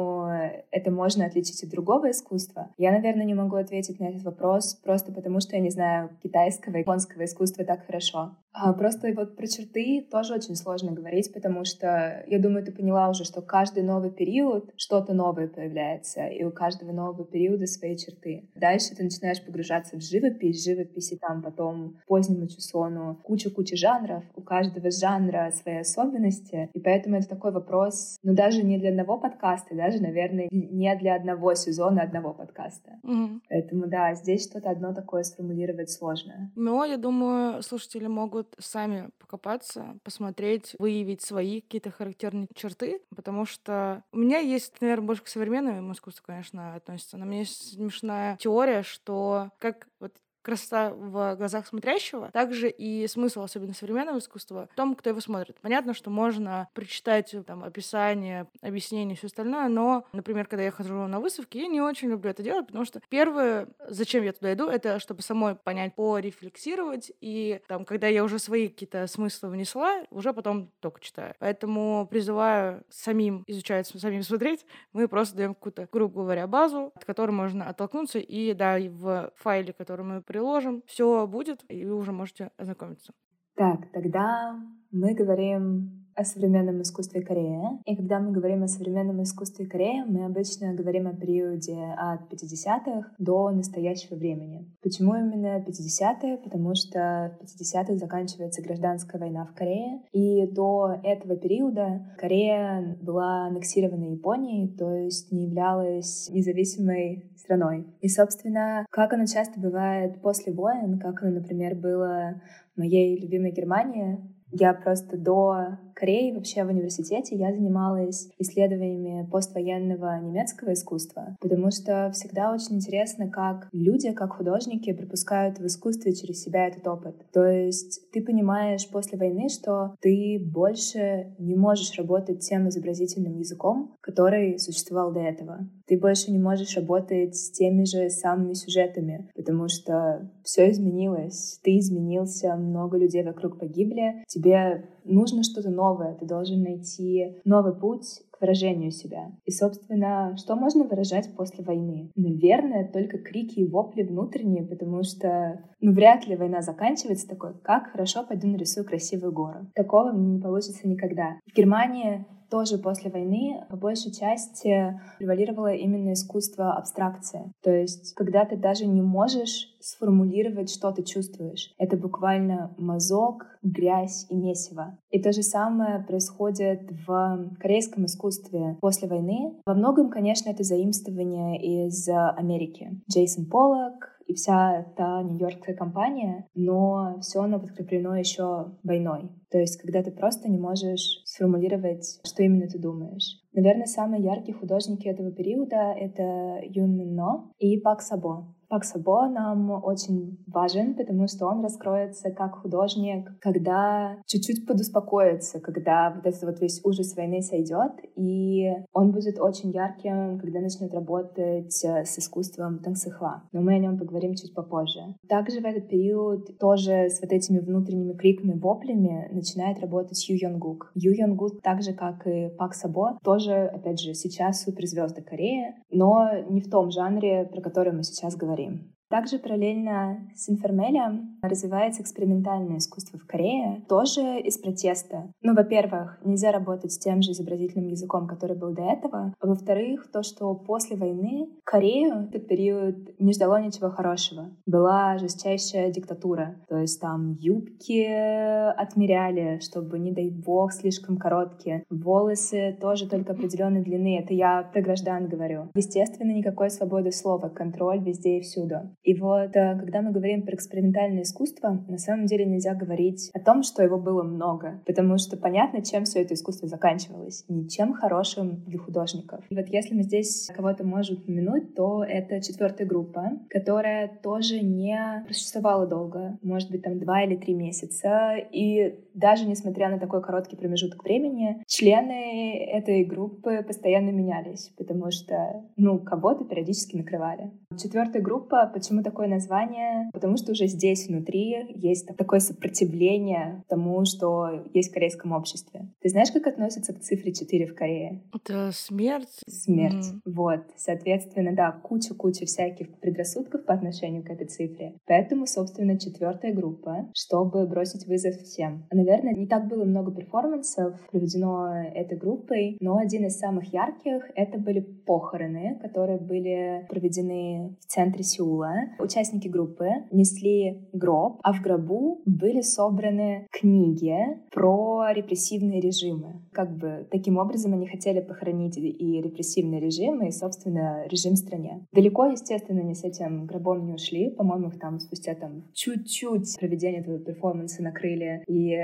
это можно отличить от другого искусства. Я, наверное, не могу ответить на этот вопрос просто потому, что я не знаю китайского и японского искусства так хорошо. А просто вот про черты тоже очень сложно говорить, потому что я думаю, ты поняла уже, что каждый новый период что-то новое появляется, и у каждого нового периода свои черты. Дальше ты начинаешь погружаться в живопись, живописи там потом позднему чусону, куча-куча жанров, у каждого жанра свои особенности, и поэтому это такой вопрос, ну даже не для одного подкаста, даже, наверное, не для одного сезона одного подкаста. Угу. Поэтому да, здесь что-то одно такое сформулировать сложно. Но я думаю, слушатели могут могут сами покопаться, посмотреть, выявить свои какие-то характерные черты, потому что у меня есть, наверное, больше к современному искусству, конечно, относится, но у меня есть смешная теория, что как вот красота в глазах смотрящего, также и смысл, особенно современного искусства, в том, кто его смотрит. Понятно, что можно прочитать там описание, объяснение и все остальное, но, например, когда я хожу на выставки, я не очень люблю это делать, потому что первое, зачем я туда иду, это чтобы самой понять, порефлексировать, и там, когда я уже свои какие-то смыслы внесла, уже потом только читаю. Поэтому призываю самим изучать, самим смотреть. Мы просто даем какую-то, грубо говоря, базу, от которой можно оттолкнуться, и да, в файле, который мы приложим, все будет, и вы уже можете ознакомиться. Так, тогда мы говорим о современном искусстве Кореи. И когда мы говорим о современном искусстве Кореи, мы обычно говорим о периоде от 50-х до настоящего времени. Почему именно 50-е? Потому что в 50-х заканчивается гражданская война в Корее, и до этого периода Корея была аннексирована Японией, то есть не являлась независимой страной. И, собственно, как оно часто бывает после войн, как оно, например, было в моей любимой Германии, я просто до Кореи вообще в университете я занималась исследованиями поствоенного немецкого искусства, потому что всегда очень интересно, как люди, как художники пропускают в искусстве через себя этот опыт. То есть ты понимаешь после войны, что ты больше не можешь работать тем изобразительным языком, который существовал до этого. Ты больше не можешь работать с теми же самыми сюжетами, потому что все изменилось. Ты изменился, много людей вокруг погибли, тебе нужно что-то новое, ты должен найти новый путь к выражению себя. И, собственно, что можно выражать после войны? Наверное, только крики и вопли внутренние, потому что, ну, вряд ли война заканчивается такой, как хорошо пойду нарисую красивую гору. Такого не получится никогда. В Германии тоже после войны по большей части превалировало именно искусство абстракции. То есть, когда ты даже не можешь сформулировать, что ты чувствуешь. Это буквально мазок, грязь и месиво. И то же самое происходит в корейском искусстве после войны. Во многом, конечно, это заимствование из Америки. Джейсон Поллок, и вся та нью-йоркская компания, но все оно подкреплено еще войной. То есть, когда ты просто не можешь сформулировать, что именно ты думаешь. Наверное, самые яркие художники этого периода — это Юн Мин Но и Пак Сабо. Пак Сабо нам очень важен, потому что он раскроется как художник, когда чуть-чуть подуспокоится, когда вот этот вот весь ужас войны сойдет, и он будет очень ярким, когда начнет работать с искусством Тансыхва. Но мы о нем поговорим чуть попозже. Также в этот период тоже с вот этими внутренними криками, воплями начинает работать Ю Йонгук. Ю Йонгук, так же как и Пак Сабо, тоже, опять же, сейчас суперзвезды Кореи, но не в том жанре, про который мы сейчас говорим. him. Также параллельно с информелем развивается экспериментальное искусство в Корее, тоже из протеста. Ну, во-первых, нельзя работать с тем же изобразительным языком, который был до этого. А во-вторых, то, что после войны Корею в этот период не ждало ничего хорошего. Была жестчайшая диктатура. То есть там юбки отмеряли, чтобы, не дай бог, слишком короткие. Волосы тоже только определенной длины. Это я про граждан говорю. Естественно, никакой свободы слова, контроль везде и всюду. И вот, э, когда мы говорим про экспериментальное искусство, на самом деле нельзя говорить о том, что его было много, потому что понятно, чем все это искусство заканчивалось. Ничем хорошим для художников. И вот если мы здесь кого-то можем упомянуть, то это четвертая группа, которая тоже не просуществовала долго, может быть, там два или три месяца. И даже несмотря на такой короткий промежуток времени, члены этой группы постоянно менялись, потому что, ну, кого-то периодически накрывали. Четвертая группа, почему такое название? Потому что уже здесь внутри есть такое сопротивление тому, что есть в корейском обществе. Ты знаешь, как относятся к цифре 4 в Корее? Это смерть. Смерть. Mm. Вот. Соответственно, да, куча-куча всяких предрассудков по отношению к этой цифре. Поэтому, собственно, четвертая группа, чтобы бросить вызов всем. Наверное, не так было много перформансов проведено этой группой, но один из самых ярких — это были похороны, которые были проведены в центре Сеула участники группы несли гроб, а в гробу были собраны книги про репрессивные режимы. Как бы таким образом они хотели похоронить и репрессивные режимы, и, собственно, режим в стране. Далеко, естественно, не с этим гробом не ушли. По-моему, их там спустя там чуть-чуть проведения этого перформанса накрыли, и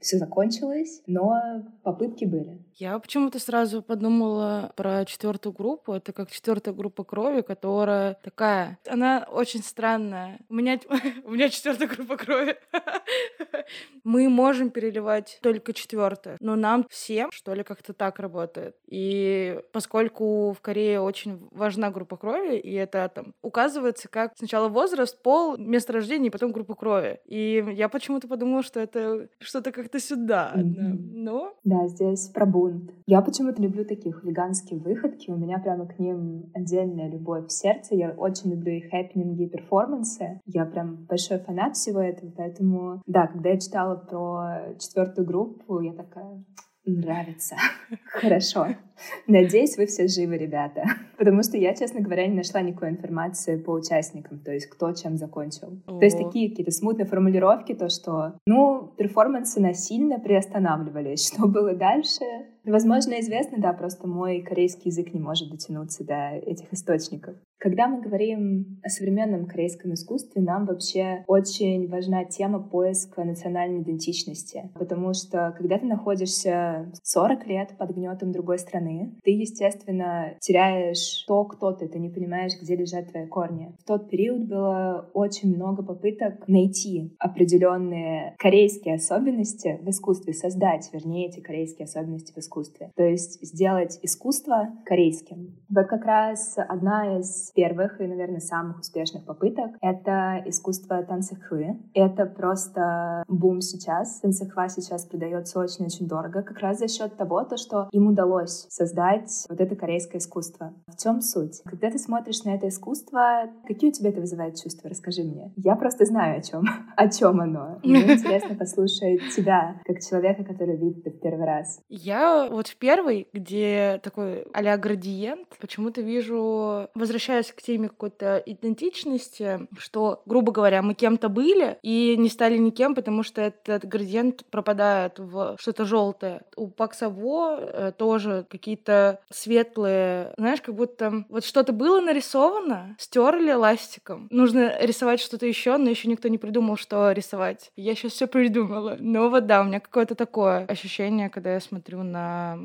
все закончилось, но попытки были. Я почему-то сразу подумала про четвертую группу. Это как четвертая группа крови, которая такая, она очень странная. У меня, у меня четвертая группа крови. Мы можем переливать только четвертую, но нам всем, что ли, как-то так работает. И поскольку в Корее очень важна группа крови, и это там указывается как сначала возраст, пол, место рождения, и потом группа крови. И я почему-то подумала, что это что-то как-то сюда. Mm-hmm. Но... Да, здесь про бунт. Я почему-то люблю такие хулиганские выходки. У меня прямо к ним отдельная любовь в сердце. Я очень люблю и хэппининги, и перформансы. Я прям большой фанат всего этого, поэтому, да, когда я читала про четвертую группу, я такая, нравится. Хорошо. Надеюсь, вы все живы, ребята. Потому что я, честно говоря, не нашла никакой информации по участникам, то есть кто чем закончил. О. То есть такие какие-то смутные формулировки, то что, ну, перформансы насильно приостанавливались. Что было дальше? Возможно, известно, да, просто мой корейский язык не может дотянуться до этих источников. Когда мы говорим о современном корейском искусстве, нам вообще очень важна тема поиска национальной идентичности, потому что когда ты находишься 40 лет под гнетом другой страны, ты, естественно, теряешь то, кто ты, ты не понимаешь, где лежат твои корни. В тот период было очень много попыток найти определенные корейские особенности в искусстве, создать, вернее, эти корейские особенности в искусстве. То есть сделать искусство корейским. Вот как раз одна из первых и, наверное, самых успешных попыток — это искусство танцехвы. Это просто бум сейчас. Танцехва сейчас продается очень-очень дорого, как раз за счет того, то, что им удалось создать вот это корейское искусство. В чем суть? Когда ты смотришь на это искусство, какие у тебя это вызывает чувства? Расскажи мне. Я просто знаю, о чем, о чем оно. Мне интересно послушать тебя, как человека, который видит это в первый раз. Я вот в первый, где такой а градиент, почему-то вижу, возвращаясь к теме какой-то идентичности, что, грубо говоря, мы кем-то были и не стали никем, потому что этот градиент пропадает в что-то желтое. У Паксаво э, тоже какие-то светлые, знаешь, как будто вот что-то было нарисовано, стерли ластиком. Нужно рисовать что-то еще, но еще никто не придумал, что рисовать. Я сейчас все придумала. Но вот да, у меня какое-то такое ощущение, когда я смотрю на а.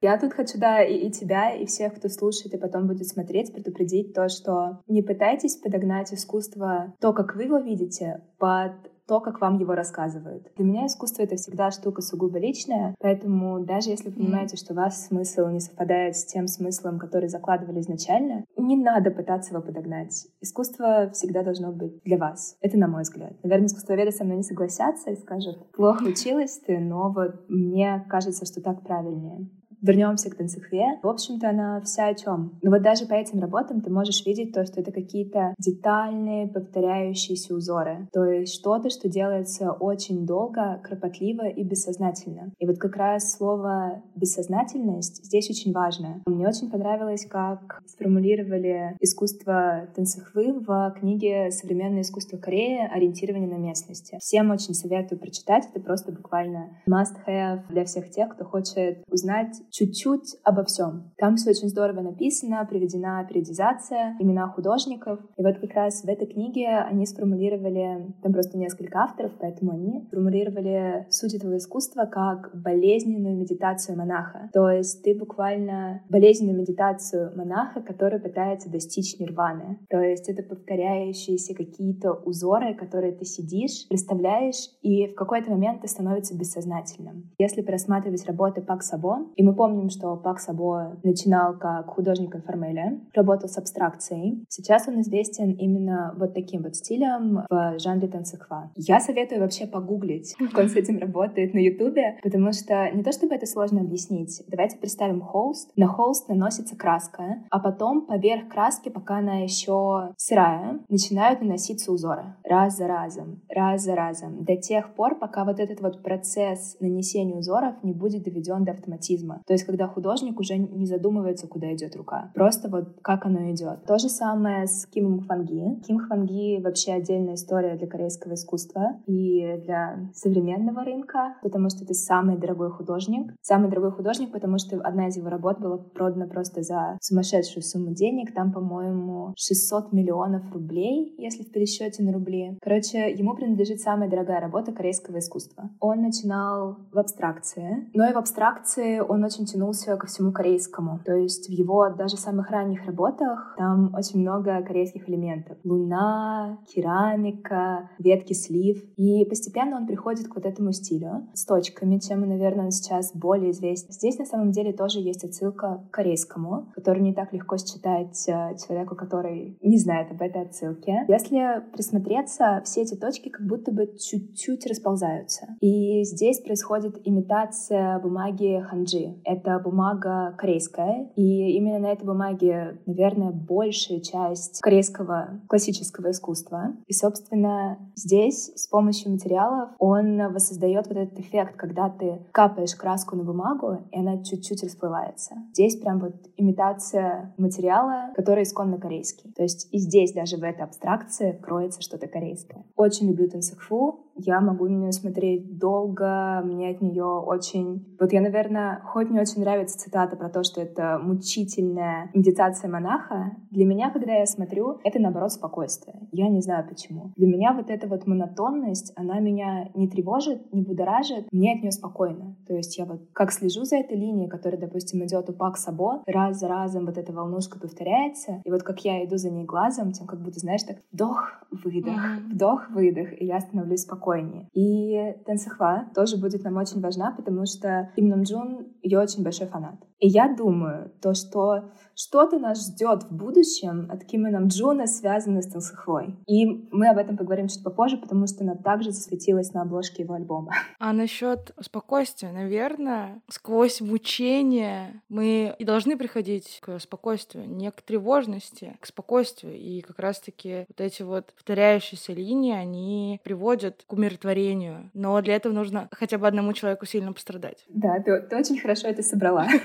Я тут хочу, да, и, и тебя, и всех, кто слушает и потом будет смотреть, предупредить то, что не пытайтесь подогнать искусство, то, как вы его видите, под то, как вам его рассказывают. Для меня искусство — это всегда штука сугубо личная, поэтому даже если вы понимаете, что у вас смысл не совпадает с тем смыслом, который закладывали изначально, не надо пытаться его подогнать. Искусство всегда должно быть для вас. Это на мой взгляд. Наверное, искусствоведы со мной не согласятся и скажут, плохо училась ты, но вот мне кажется, что так правильнее вернемся к танцехве. В общем-то, она вся о чем? Но вот даже по этим работам ты можешь видеть то, что это какие-то детальные, повторяющиеся узоры. То есть что-то, что делается очень долго, кропотливо и бессознательно. И вот как раз слово «бессознательность» здесь очень важно. Мне очень понравилось, как сформулировали искусство танцехвы в книге «Современное искусство Кореи. Ориентирование на местности». Всем очень советую прочитать. Это просто буквально must-have для всех тех, кто хочет узнать чуть-чуть обо всем. Там все очень здорово написано, приведена периодизация, имена художников. И вот как раз в этой книге они сформулировали, там просто несколько авторов, поэтому они сформулировали суть этого искусства как болезненную медитацию монаха. То есть ты буквально болезненную медитацию монаха, который пытается достичь нирваны. То есть это повторяющиеся какие-то узоры, которые ты сидишь, представляешь, и в какой-то момент ты становится бессознательным. Если просматривать работы Пак Сабо, и мы помним, что Пак Сабо начинал как художник информеля, работал с абстракцией. Сейчас он известен именно вот таким вот стилем в жанре танцехва. Я советую вообще погуглить, как он с этим работает на Ютубе, потому что не то чтобы это сложно объяснить. Давайте представим холст. На холст наносится краска, а потом поверх краски, пока она еще сырая, начинают наноситься узоры. Раз за разом, раз за разом. До тех пор, пока вот этот вот процесс нанесения узоров не будет доведен до автоматизма. То есть, когда художник уже не задумывается, куда идет рука. Просто вот как оно идет. То же самое с Кимом Хванги. Ким Хванги вообще отдельная история для корейского искусства и для современного рынка, потому что это самый дорогой художник. Самый дорогой художник, потому что одна из его работ была продана просто за сумасшедшую сумму денег. Там, по-моему, 600 миллионов рублей, если в пересчете на рубли. Короче, ему принадлежит самая дорогая работа корейского искусства. Он начинал в абстракции, но и в абстракции он очень тянулся ко всему корейскому. То есть в его даже самых ранних работах там очень много корейских элементов. Луна, керамика, ветки слив. И постепенно он приходит к вот этому стилю с точками, чем, наверное, он сейчас более известен. Здесь на самом деле тоже есть отсылка к корейскому, который не так легко считать э, человеку, который не знает об этой отсылке. Если присмотреться, все эти точки как будто бы чуть-чуть расползаются. И здесь происходит имитация бумаги ханджи. Это бумага корейская, и именно на этой бумаге, наверное, большая часть корейского классического искусства. И, собственно, здесь с помощью материалов он воссоздает вот этот эффект, когда ты капаешь краску на бумагу, и она чуть-чуть расплывается. Здесь прям вот имитация материала, который исконно корейский. То есть и здесь даже в этой абстракции кроется что-то корейское. Очень люблю Тенсакфу, я могу на нее смотреть долго, мне от нее очень... Вот я, наверное, хоть мне очень нравится цитата про то, что это мучительная медитация монаха, для меня, когда я смотрю, это, наоборот, спокойствие. Я не знаю почему. Для меня вот эта вот монотонность, она меня не тревожит, не будоражит, мне от нее спокойно. То есть я вот как слежу за этой линией, которая, допустим, идет у Пак Сабо, раз за разом вот эта волнушка повторяется, и вот как я иду за ней глазом, тем как будто, знаешь, так вдох-выдох, вдох-выдох, и я становлюсь спокойной спокойнее. И тансэкхва тоже будет нам очень важна, потому что Ким Нам Джун ее очень большой фанат. И я думаю, то, что что-то нас ждет в будущем от Кима Нам Джуна, связано с тансэкхвой. И мы об этом поговорим чуть попозже, потому что она также засветилась на обложке его альбома. А насчет спокойствия, наверное, сквозь мучение мы и должны приходить к спокойствию, не к тревожности, к спокойствию. И как раз-таки вот эти вот повторяющиеся линии, они приводят к умиротворению. Но для этого нужно хотя бы одному человеку сильно пострадать. Да, ты, ты очень хорошо это собрала.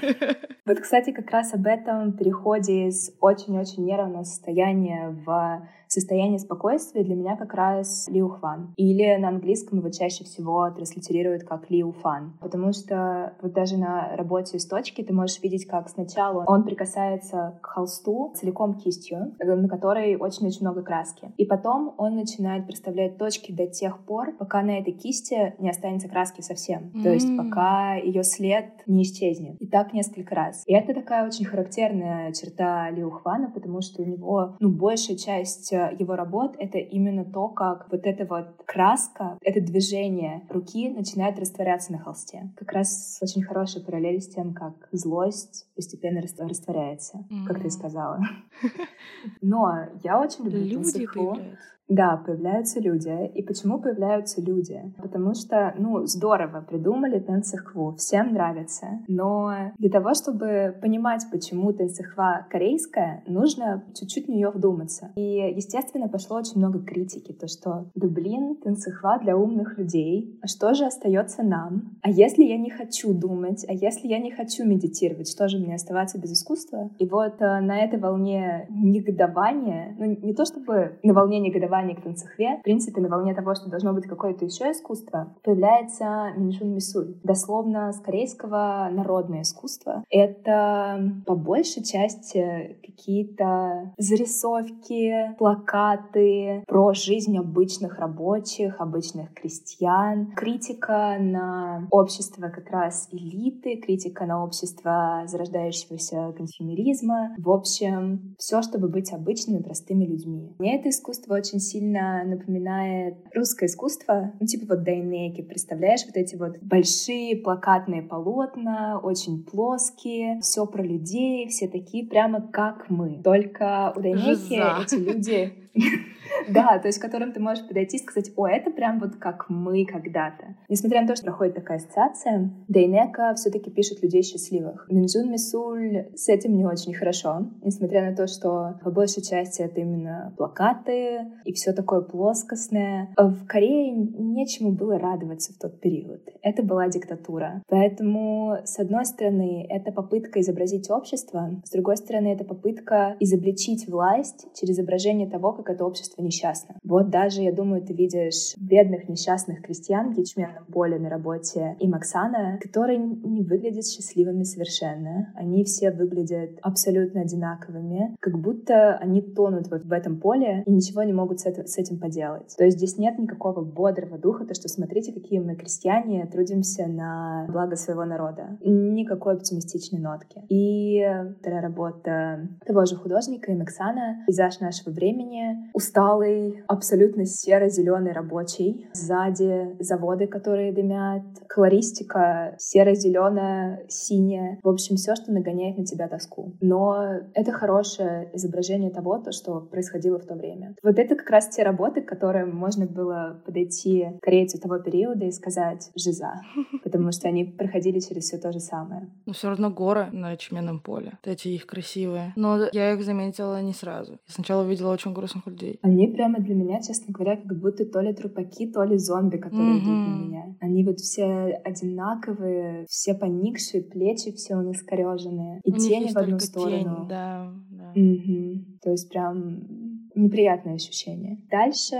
Вот, кстати, как раз об этом переходе из очень-очень нервного состояния в Состояние спокойствия для меня как раз Лиу Хван. Или на английском его чаще всего транслитерируют как Лиу Фан. Потому что вот даже на работе с точки ты можешь видеть, как сначала он прикасается к холсту целиком кистью, на которой очень-очень много краски. И потом он начинает представлять точки до тех пор, пока на этой кисти не останется краски совсем. Mm-hmm. То есть пока ее след не исчезнет. И так несколько раз. И это такая очень характерная черта Лиу Хвана, потому что у него, ну, большая часть э, его работ — это именно то, как вот эта вот краска, это движение руки начинает растворяться на холсте. Как раз очень хорошая параллель с тем, как злость постепенно растворяется, mm-hmm. как ты сказала. Но я очень люблю Люди появляются. Да, появляются люди. И почему появляются люди? Потому что, ну, здорово придумали Тенцихву, всем нравится. Но для того, чтобы понимать, почему Тенцихва корейская, нужно чуть-чуть в нее вдуматься. И, естественно, пошло очень много критики, то что, да блин, Тенцихва для умных людей, а что же остается нам? А если я не хочу думать, а если я не хочу медитировать, что же мне оставаться без искусства? И вот э, на этой волне негодования, ну, не то чтобы на волне негодования, негодование к тансэкхве, в принципе, на волне того, что должно быть какое-то еще искусство, появляется 민중 미술. Дословно с корейского народное искусство. Это по большей части какие-то зарисовки, плакаты про жизнь обычных рабочих, обычных крестьян, критика на общество как раз элиты, критика на общество зарождающегося консюмеризма. В общем, все, чтобы быть обычными, простыми людьми. Мне это искусство очень сильно напоминает русское искусство, ну, типа вот Дайнеки, представляешь, вот эти вот большие плакатные полотна, очень плоские, все про людей, все такие прямо как мы. Только у Дайнеки эти люди Да, то есть к которым ты можешь подойти и сказать, о, это прям вот как мы когда-то. Несмотря на то, что проходит такая ассоциация, Дейнека все-таки пишет людей счастливых. Минджун Мисуль с этим не очень хорошо, несмотря на то, что по большей части это именно плакаты и все такое плоскостное. В Корее нечему было радоваться в тот период. Это была диктатура. Поэтому, с одной стороны, это попытка изобразить общество, с другой стороны, это попытка изобличить власть через изображение того, как это общество несчастно. Вот даже, я думаю, ты видишь бедных несчастных крестьян ячменном поле на работе и Максана, которые не выглядят счастливыми совершенно. Они все выглядят абсолютно одинаковыми, как будто они тонут вот в этом поле и ничего не могут с, этим поделать. То есть здесь нет никакого бодрого духа, то что смотрите, какие мы крестьяне, трудимся на благо своего народа. Никакой оптимистичной нотки. И вторая работа того же художника Максана «Пейзаж нашего времени», усталый, абсолютно серо-зеленый рабочий. Сзади заводы, которые дымят, колористика серо-зеленая, синяя. В общем, все, что нагоняет на тебя тоску. Но это хорошее изображение того, то, что происходило в то время. Вот это как раз те работы, к которым можно было подойти корейцу того периода и сказать «жиза», потому что они проходили через все то же самое. Но все равно горы на ячменном поле. Вот эти их красивые. Но я их заметила не сразу. Я сначала увидела очень грустных людей, людей. Они прямо для меня, честно говоря, как будто то ли трупаки, то ли зомби, которые mm-hmm. идут на меня. Они вот все одинаковые, все поникшие, плечи все у них скореженные. И У тени в одну сторону. Тень, да, да. Mm-hmm. То есть прям неприятное ощущение. Дальше,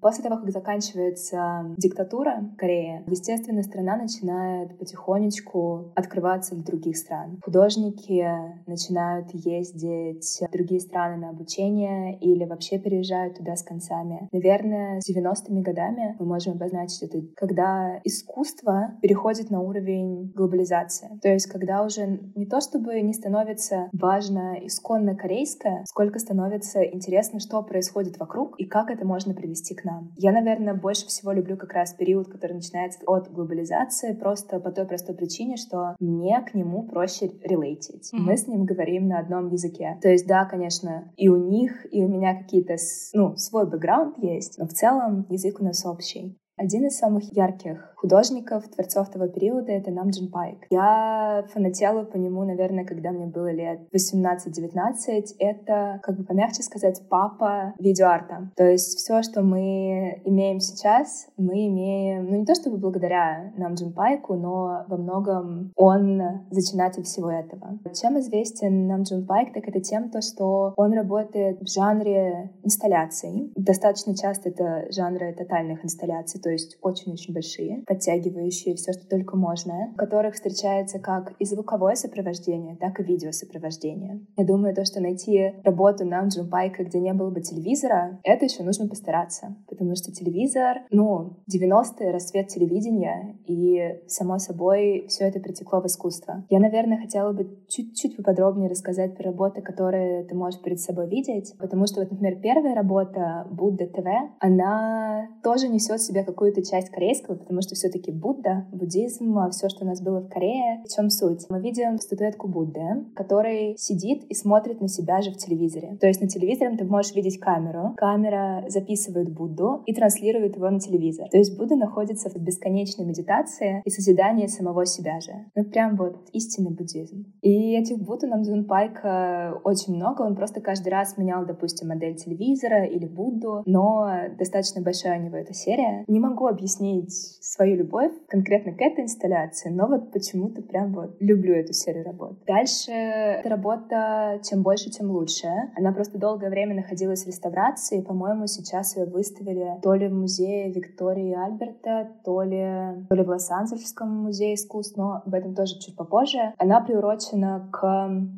после того, как заканчивается диктатура Кореи, естественно, страна начинает потихонечку открываться для других стран. Художники начинают ездить в другие страны на обучение или вообще переезжают туда с концами. Наверное, с 90-ми годами мы можем обозначить это, когда искусство переходит на уровень глобализации. То есть, когда уже не то чтобы не становится важно исконно корейское, сколько становится интересно, что что происходит вокруг и как это можно привести к нам. Я, наверное, больше всего люблю как раз период, который начинается от глобализации, просто по той простой причине, что мне к нему проще релейтить. Mm-hmm. Мы с ним говорим на одном языке. То есть, да, конечно, и у них, и у меня какие-то, ну, свой бэкграунд есть, но в целом язык у нас общий. Один из самых ярких художников, творцов того периода — это Нам Джин Пайк. Я фанатела по нему, наверное, когда мне было лет 18-19. Это, как бы помягче сказать, папа видеоарта. То есть все, что мы имеем сейчас, мы имеем, ну не то чтобы благодаря Нам Джин Пайку, но во многом он зачинатель всего этого. Чем известен Нам Джин Пайк, так это тем, то, что он работает в жанре инсталляций. Достаточно часто это жанры тотальных инсталляций, то есть очень-очень большие подтягивающие все, что только можно, в которых встречается как и звуковое сопровождение, так и видеосопровождение. Я думаю, то, что найти работу на Джумпайка, где не было бы телевизора, это еще нужно постараться, потому что телевизор, ну, 90-е, расцвет телевидения, и, само собой, все это притекло в искусство. Я, наверное, хотела бы чуть-чуть поподробнее рассказать про работы, которые ты можешь перед собой видеть, потому что, вот, например, первая работа Будда ТВ, она тоже несет в себе какую-то часть корейского, потому что все-таки Будда, буддизм, а все, что у нас было в Корее. В чем суть? Мы видим статуэтку Будды, который сидит и смотрит на себя же в телевизоре. То есть на телевизоре ты можешь видеть камеру. Камера записывает Будду и транслирует его на телевизор. То есть Будда находится в бесконечной медитации и созидании самого себя же. Ну прям вот истинный буддизм. И этих Будд у Намдзун Пайка очень много. Он просто каждый раз менял, допустим, модель телевизора или Будду, но достаточно большая у него эта серия. Не могу объяснить свою любовь конкретно к этой инсталляции, но вот почему-то прям вот люблю эту серию работ. Дальше эта работа «Чем больше, тем лучше». Она просто долгое время находилась в реставрации, и, по-моему, сейчас ее выставили то ли в музее Виктории Альберта, то ли, то ли в Лос-Анджелесском музее искусств, но об этом тоже чуть попозже. Она приурочена к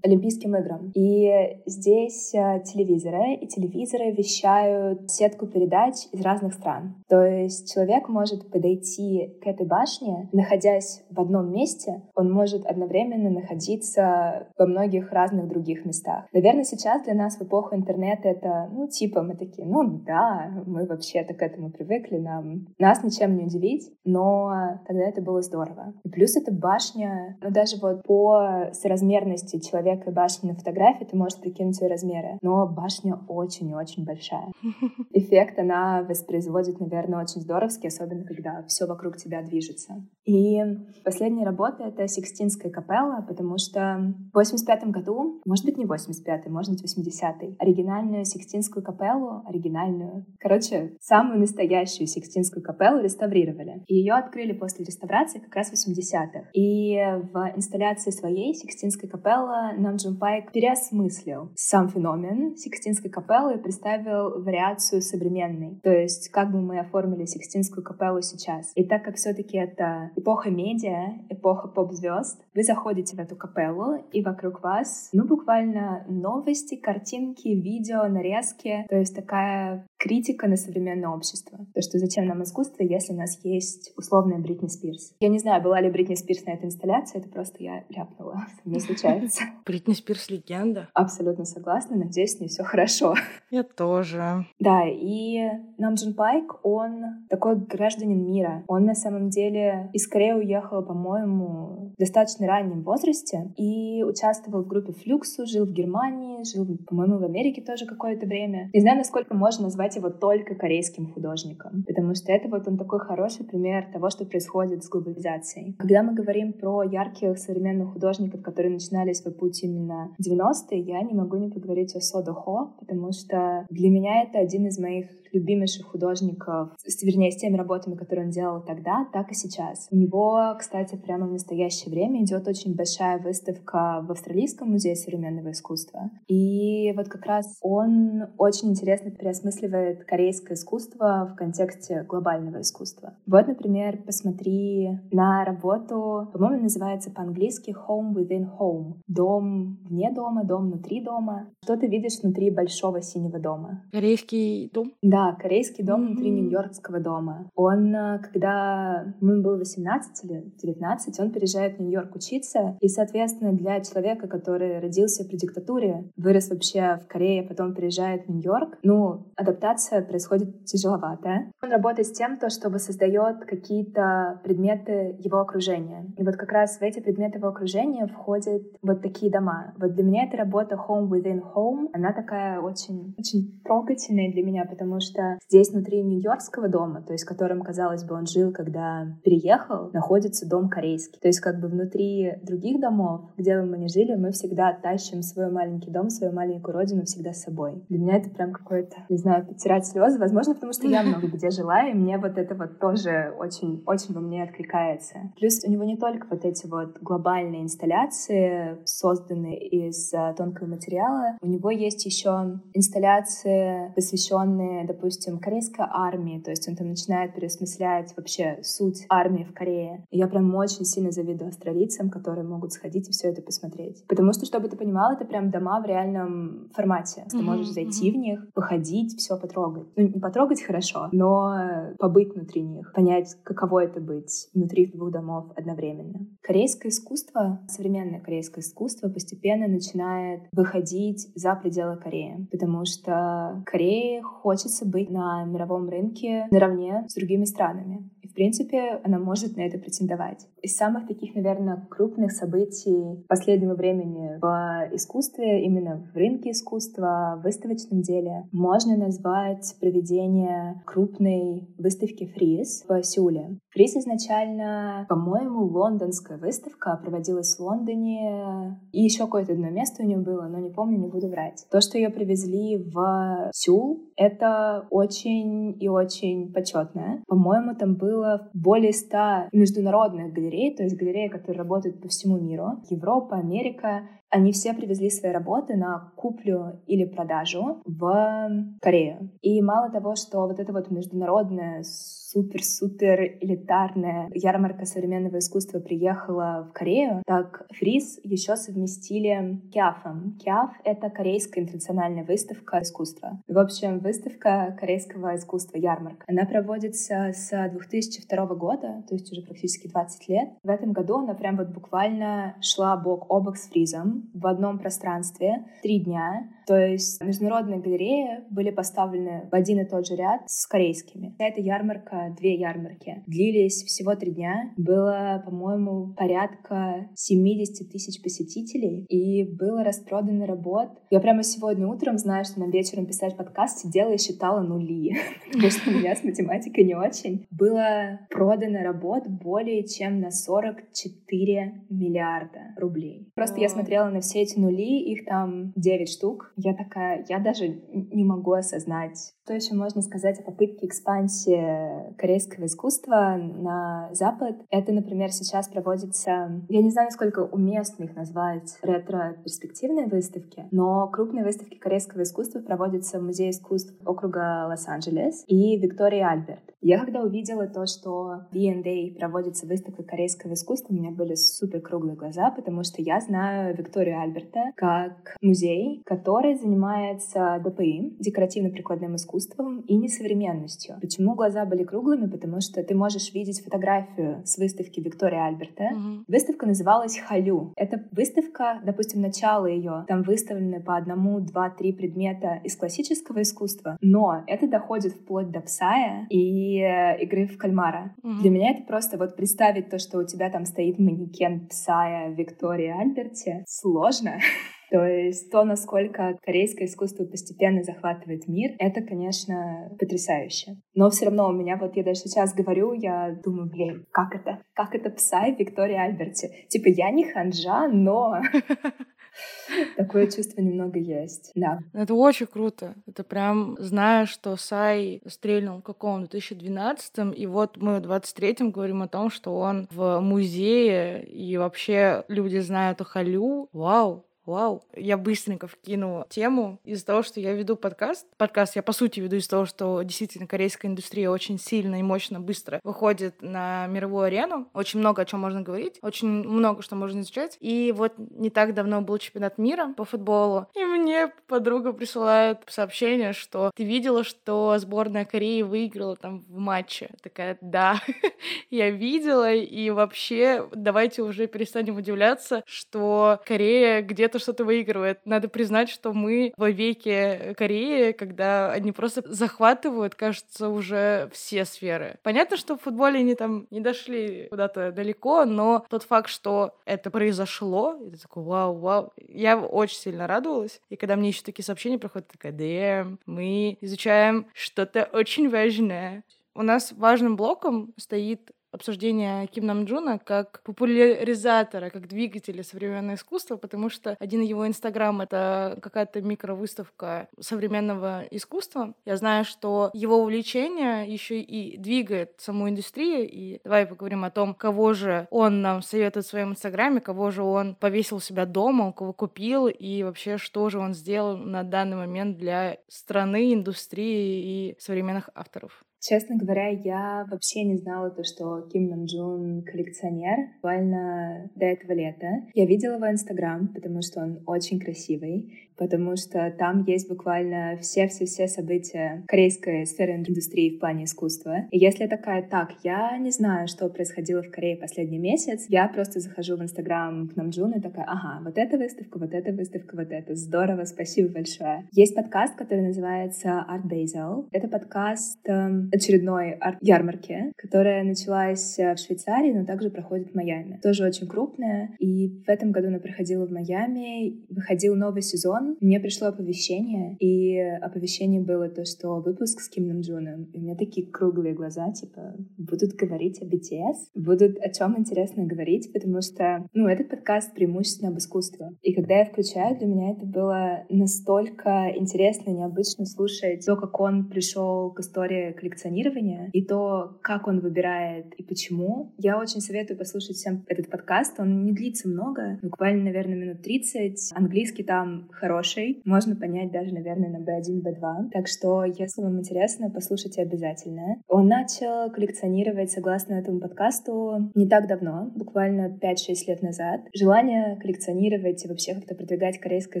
Олимпийским играм. И здесь э, телевизоры, и телевизоры вещают сетку передач из разных стран. То есть человек может подойти к этой башне, находясь в одном месте, он может одновременно находиться во многих разных других местах. Наверное, сейчас для нас в эпоху интернета это, ну, типа, мы такие, ну да, мы вообще-то к этому привыкли, нам нас ничем не удивить, но тогда это было здорово. И плюс эта башня, ну, даже вот по соразмерности человека и башни на фотографии ты можешь прикинуть ее размеры, но башня очень-очень большая. Эффект она воспроизводит, наверное, очень здоровский, особенно когда все вокруг тебя движется. И последняя работа — это Сикстинская капелла, потому что в 85 году, может быть, не 85-й, может быть, 80-й, оригинальную Сикстинскую капеллу, оригинальную, короче, самую настоящую Сикстинскую капеллу реставрировали. И ее открыли после реставрации как раз в 80-х. И в инсталляции своей Сикстинской капеллы Нам Джун Пайк переосмыслил сам феномен Сикстинской капеллы и представил вариацию современной. То есть, как бы мы оформили Сикстинскую капеллу сейчас. И так как все-таки это эпоха медиа, эпоха поп-звезд, вы заходите в эту капеллу, и вокруг вас, ну, буквально новости, картинки, видео, нарезки. То есть такая критика на современное общество. То, что зачем нам искусство, если у нас есть условная Бритни Спирс. Я не знаю, была ли Бритни Спирс на этой инсталляции, это просто я ляпнула. Не случается. Бритни Спирс легенда. Абсолютно согласна. Надеюсь, с ней все хорошо. Я тоже. Да, и Нам Джун Пайк, он такой гражданин мира. Он на самом деле из Кореи уехал, по-моему, в достаточно раннем возрасте и участвовал в группе Флюксу, жил в Германии, жил, по-моему, в Америке тоже какое-то время. Не знаю, насколько можно назвать его только корейским художником, потому что это вот он такой хороший пример того, что происходит с глобализацией. Когда мы говорим про ярких современных художников, которые начинали свой путь именно в 90-е, я не могу не поговорить о Содо Хо, потому что для меня это один из моих любимейших художников, вернее, с теми работами, которые он делал тогда, так и сейчас. У него, кстати, прямо в настоящее время идет очень большая выставка в Австралийском музее современного искусства. И вот как раз он очень интересно переосмысливает корейское искусство в контексте глобального искусства. Вот, например, посмотри на работу, по-моему, называется по-английски Home Within Home. Дом вне дома, дом внутри дома. Что ты видишь внутри большого синего дома? Корейский дом? Да, да, корейский дом mm-hmm. внутри Нью-Йоркского дома. Он, э, когда ему было 18 или 19, он переезжает в Нью-Йорк учиться. И, соответственно, для человека, который родился при диктатуре, вырос вообще в Корее, потом переезжает в Нью-Йорк, ну, адаптация адаптация происходит тяжеловатая. Он работает с тем, то, чтобы создает какие-то предметы его окружения. И вот как раз в эти предметы его окружения входят вот такие дома. Вот для меня эта работа Home Within Home, она такая очень, очень трогательная для меня, потому что здесь внутри нью-йоркского дома, то есть в котором, казалось бы, он жил, когда переехал, находится дом корейский. То есть как бы внутри других домов, где бы мы ни жили, мы всегда тащим свой маленький дом, свою маленькую родину всегда с собой. Для меня это прям какое-то, не знаю, потирать слезы. Возможно, потому что я много где жила, и мне вот это вот тоже очень, очень во мне откликается. Плюс у него не только вот эти вот глобальные инсталляции, созданные из а, тонкого материала, у него есть еще инсталляции, посвященные, допустим, корейской армии, то есть он там начинает переосмыслять вообще суть армии в Корее. И я прям очень сильно завидую австралийцам, которые могут сходить и все это посмотреть. Потому что, чтобы ты понимал, это прям дома в реальном формате. Ты можешь зайти в них, походить, все потрогать. Ну, не потрогать хорошо, но побыть внутри них, понять, каково это быть внутри двух домов одновременно. Корейское искусство, современное корейское искусство постепенно начинает выходить за пределы Кореи, потому что Корее хочется быть на мировом рынке наравне с другими странами принципе, она может на это претендовать. Из самых таких, наверное, крупных событий последнего времени в искусстве, именно в рынке искусства, в выставочном деле, можно назвать проведение крупной выставки «Фриз» в Сеуле. «Фриз» изначально, по-моему, лондонская выставка, проводилась в Лондоне, и еще какое-то одно место у нее было, но не помню, не буду врать. То, что ее привезли в Сеул, это очень и очень почетно. По-моему, там было более 100 международных галерей, то есть галереи, которые работают по всему миру. Европа, Америка. Они все привезли свои работы на куплю или продажу в Корею. И мало того, что вот это вот международное супер-супер элитарная ярмарка современного искусства приехала в Корею, так Фриз еще совместили Киафом. Киаф — это корейская интернациональная выставка искусства. В общем, выставка корейского искусства, ярмарка. Она проводится с 2002 года, то есть уже практически 20 лет. В этом году она прям вот буквально шла бок о бок с Фризом в одном пространстве три дня. То есть международные галереи были поставлены в один и тот же ряд с корейскими. Эта ярмарка, две ярмарки, длились всего три дня. Было, по-моему, порядка 70 тысяч посетителей, и было распродано работ. Я прямо сегодня утром знаю, что нам вечером писать подкаст, сидела и считала нули, потому что у меня с математикой не очень. Было продано работ более чем на 44 миллиарда рублей. Просто я смотрела на все эти нули, их там 9 штук, я такая, я даже не могу осознать. Что еще можно сказать о попытке экспансии корейского искусства на Запад? Это, например, сейчас проводится, я не знаю, насколько уместно их назвать ретро-перспективные выставки, но крупные выставки корейского искусства проводятся в Музее искусств округа Лос-Анджелес и Виктория Альберт. Я когда увидела то, что V&A проводится выставка корейского искусства, у меня были супер круглые глаза, потому что я знаю Викторию Альберта как музей, который занимается ДПИ, декоративно-прикладным искусством и несовременностью. Почему глаза были круглыми? Потому что ты можешь видеть фотографию с выставки Виктории Альберта. Mm-hmm. Выставка называлась «Халю». Это выставка, допустим, начало ее. Там выставлены по одному, два, три предмета из классического искусства, но это доходит вплоть до псая и э, игры в кальмара. Mm-hmm. Для меня это просто вот представить то, что у тебя там стоит манекен псая Виктории Альберте, сложно. То есть то, насколько корейское искусство постепенно захватывает мир, это, конечно, потрясающе. Но все равно у меня, вот я даже сейчас говорю, я думаю, блин, как это? Как это Псай Виктория Альберти? Типа, я не ханжа, но Такое чувство немного есть, да. Это очень круто. Это прям, зная, что Сай стрельнул в каком 2012 и вот мы в 23-м говорим о том, что он в музее, и вообще люди знают о Халю. Вау, Вау. Я быстренько вкину тему из-за того, что я веду подкаст. Подкаст я, по сути, веду из-за того, что действительно корейская индустрия очень сильно и мощно, быстро выходит на мировую арену. Очень много о чем можно говорить, очень много что можно изучать. И вот не так давно был чемпионат мира по футболу, и мне подруга присылает сообщение, что ты видела, что сборная Кореи выиграла там в матче. Такая, да, я видела, и вообще давайте уже перестанем удивляться, что Корея где-то кто что-то выигрывает. Надо признать, что мы во веке Кореи, когда они просто захватывают, кажется, уже все сферы. Понятно, что в футболе они там не дошли куда-то далеко, но тот факт, что это произошло, это такой вау, вау. Я очень сильно радовалась. И когда мне еще такие сообщения проходят, такая, дэм, мы изучаем что-то очень важное. У нас важным блоком стоит обсуждение Ким Нам Джуна как популяризатора, как двигателя современного искусства, потому что один его инстаграм — это какая-то микровыставка современного искусства. Я знаю, что его увлечение еще и двигает саму индустрию, и давай поговорим о том, кого же он нам советует в своем инстаграме, кого же он повесил себя дома, у кого купил, и вообще, что же он сделал на данный момент для страны, индустрии и современных авторов. Честно говоря, я вообще не знала то, что Ким Нам Джун коллекционер буквально до этого лета. Я видела его инстаграм, потому что он очень красивый потому что там есть буквально все-все-все события корейской сферы индустрии в плане искусства. И если такая, так, я не знаю, что происходило в Корее последний месяц, я просто захожу в Инстаграм к Намджуну и такая, ага, вот эта выставка, вот эта выставка, вот эта. Здорово, спасибо большое. Есть подкаст, который называется Art Basel. Это подкаст э, очередной арт-ярмарки, которая началась э, в Швейцарии, но также проходит в Майами. Тоже очень крупная. И в этом году она проходила в Майами. Выходил новый сезон, мне пришло оповещение, и оповещение было то, что выпуск с Ким Нам Джуном. И у меня такие круглые глаза, типа, будут говорить о BTS, будут о чем интересно говорить, потому что, ну, этот подкаст преимущественно об искусстве. И когда я включаю, для меня это было настолько интересно и необычно слушать то, как он пришел к истории коллекционирования, и то, как он выбирает и почему. Я очень советую послушать всем этот подкаст. Он не длится много, буквально, наверное, минут 30. Английский там хороший. Можно понять даже, наверное, на B1, B2. Так что, если вам интересно, послушайте обязательно. Он начал коллекционировать, согласно этому подкасту, не так давно, буквально 5-6 лет назад. Желание коллекционировать и вообще как-то продвигать корейское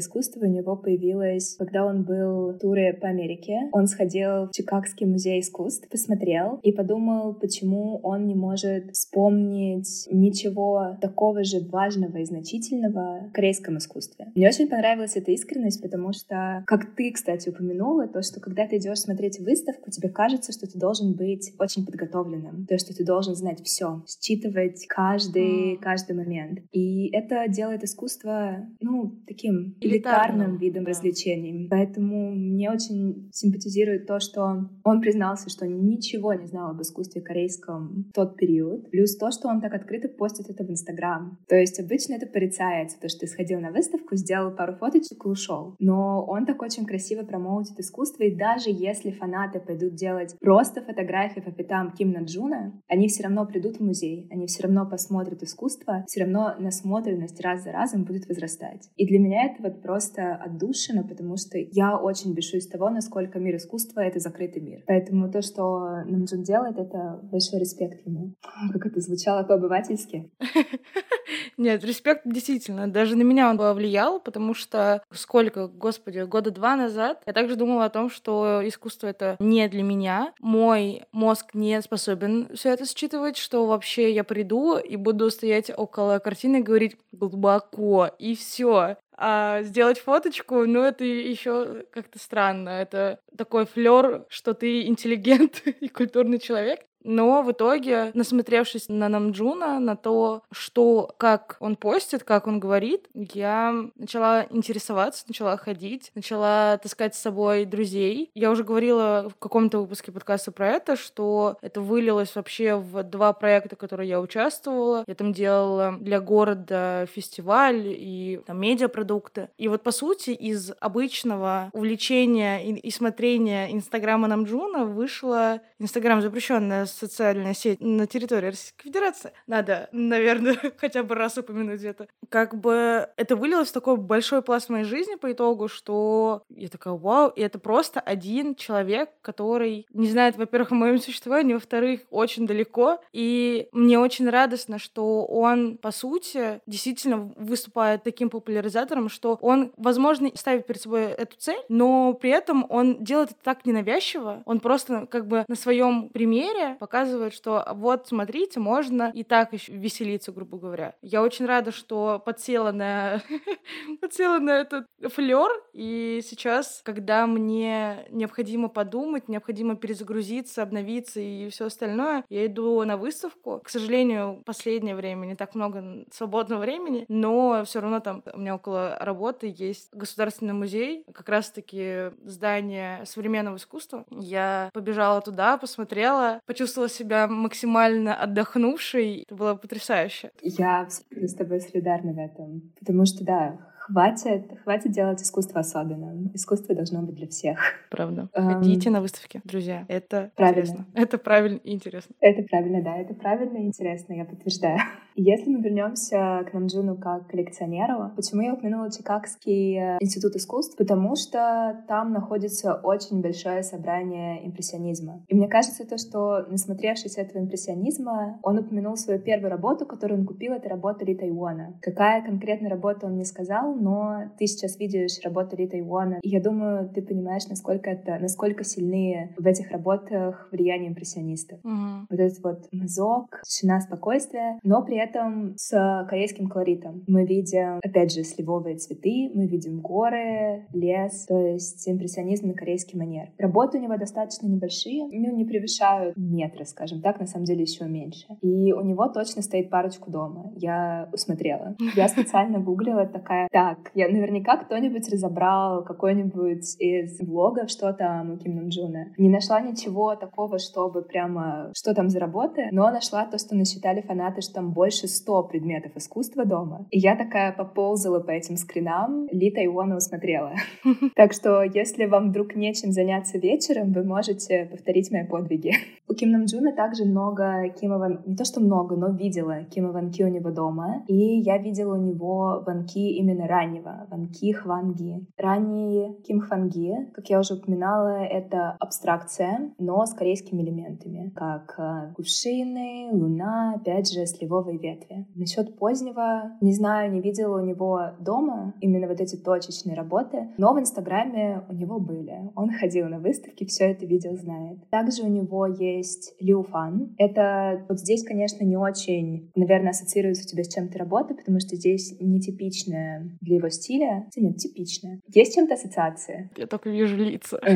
искусство у него появилось, когда он был в туре по Америке. Он сходил в Чикагский музей искусств, посмотрел и подумал, почему он не может вспомнить ничего такого же важного и значительного в корейском искусстве. Мне очень понравилась эта искренность искренность, потому что, как ты, кстати, упомянула, то, что когда ты идешь смотреть выставку, тебе кажется, что ты должен быть очень подготовленным, то, что ты должен знать все, считывать каждый, mm. каждый момент. И это делает искусство, ну, таким элитарным, элитарным видом да. развлечений. Поэтому мне очень симпатизирует то, что он признался, что ничего не знал об искусстве корейском в тот период. Плюс то, что он так открыто постит это в Инстаграм. То есть обычно это порицается, то, что ты сходил на выставку, сделал пару фоточек и ушел. Но он так очень красиво промоутит искусство, и даже если фанаты пойдут делать просто фотографии по пятам Ким Наджуна, они все равно придут в музей, они все равно посмотрят искусство, все равно насмотренность раз за разом будет возрастать. И для меня это вот просто отдушина, потому что я очень бешусь того, насколько мир искусства — это закрытый мир. Поэтому то, что Намджун делает, это большой респект ему. Как это звучало по-обывательски. Нет, респект действительно. Даже на меня он повлиял, потому что сколько, господи, года два назад я также думала о том, что искусство это не для меня. Мой мозг не способен все это считывать, что вообще я приду и буду стоять около картины и говорить глубоко, и все. А сделать фоточку, ну, это еще как-то странно. Это такой флер, что ты интеллигент и культурный человек. Но в итоге, насмотревшись на Намджуна, на то, что, как он постит, как он говорит, я начала интересоваться, начала ходить, начала таскать с собой друзей. Я уже говорила в каком-то выпуске подкаста про это, что это вылилось вообще в два проекта, в которые я участвовала. Я там делала для города фестиваль и там медиапродукты. И вот, по сути, из обычного увлечения и, и смотрения Инстаграма Намджуна вышло Инстаграм запрещенная социальная сеть на территории Российской Федерации. Надо, наверное, хотя бы раз упомянуть это. Как бы это вылилось в такой большой пласт моей жизни по итогу, что я такая, вау, и это просто один человек, который не знает, во-первых, о моем существовании, во-вторых, очень далеко. И мне очень радостно, что он, по сути, действительно выступает таким популяризатором, что он, возможно, ставит перед собой эту цель, но при этом он делает это так ненавязчиво, он просто как бы на своем примере показывает, что вот, смотрите, можно и так еще веселиться, грубо говоря. Я очень рада, что подсела на, подсела на этот флер, и сейчас, когда мне необходимо подумать, необходимо перезагрузиться, обновиться и все остальное, я иду на выставку. К сожалению, последнее время не так много свободного времени, но все равно там у меня около работы есть государственный музей, как раз-таки здание современного искусства. Я побежала туда, посмотрела, почувствовала себя максимально отдохнувшей. Это было потрясающе. Я с тобой солидарна в этом. Потому что, да, хватит, хватит делать искусство особенным. Искусство должно быть для всех. Правда. Ходите um, на выставки, друзья. Это правильно. интересно. Это правильно и интересно. Это правильно, да. Это правильно и интересно, я подтверждаю. Если мы вернемся к Намджуну как коллекционеру, почему я упомянула Чикагский э, институт искусств? Потому что там находится очень большое собрание импрессионизма. И мне кажется, то, что, насмотревшись этого импрессионизма, он упомянул свою первую работу, которую он купил, это работа Ли Тайуана. Какая конкретная работа он не сказал, но ты сейчас видишь работу Ли Тайуана, и я думаю, ты понимаешь, насколько это, насколько сильные в этих работах влияние импрессионистов. Mm-hmm. Вот этот вот мазок, тишина, спокойствие, но при этом этом с корейским колоритом. Мы видим, опять же, сливовые цветы, мы видим горы, лес, то есть импрессионизм на корейский манер. Работы у него достаточно небольшие, ну, не превышают метра, скажем так, на самом деле еще меньше. И у него точно стоит парочку дома. Я усмотрела. Я специально гуглила такая, так, я наверняка кто-нибудь разобрал какой-нибудь из влогов, что там у Ким Нам Джуна. Не нашла ничего такого, чтобы прямо, что там за работы, но нашла то, что насчитали фанаты, что там больше больше 100 предметов искусства дома. И я такая поползала по этим скринам, Ли Тайвона усмотрела. Так что, если вам вдруг нечем заняться вечером, вы можете повторить мои подвиги. У Ким Нам Джуна также много Кима Хван... Не то, что много, но видела Кима Хван Ки у него дома. И я видела у него Хван Ки именно раннего. Хван Ки Хванги. Ранний Ким Хванги, как я уже упоминала, это абстракция, но с корейскими элементами, как э, кувшины, луна, опять же, сливовые ветви. Насчет позднего, не знаю, не видела у него дома именно вот эти точечные работы, но в Инстаграме у него были. Он ходил на выставки, все это видел, знает. Также у него есть Лиу Фан. Это вот здесь, конечно, не очень, наверное, ассоциируется у тебя с чем-то работа, потому что здесь нетипичная для его стиля. Нет, типичная. Есть чем-то ассоциации? Я только вижу лица.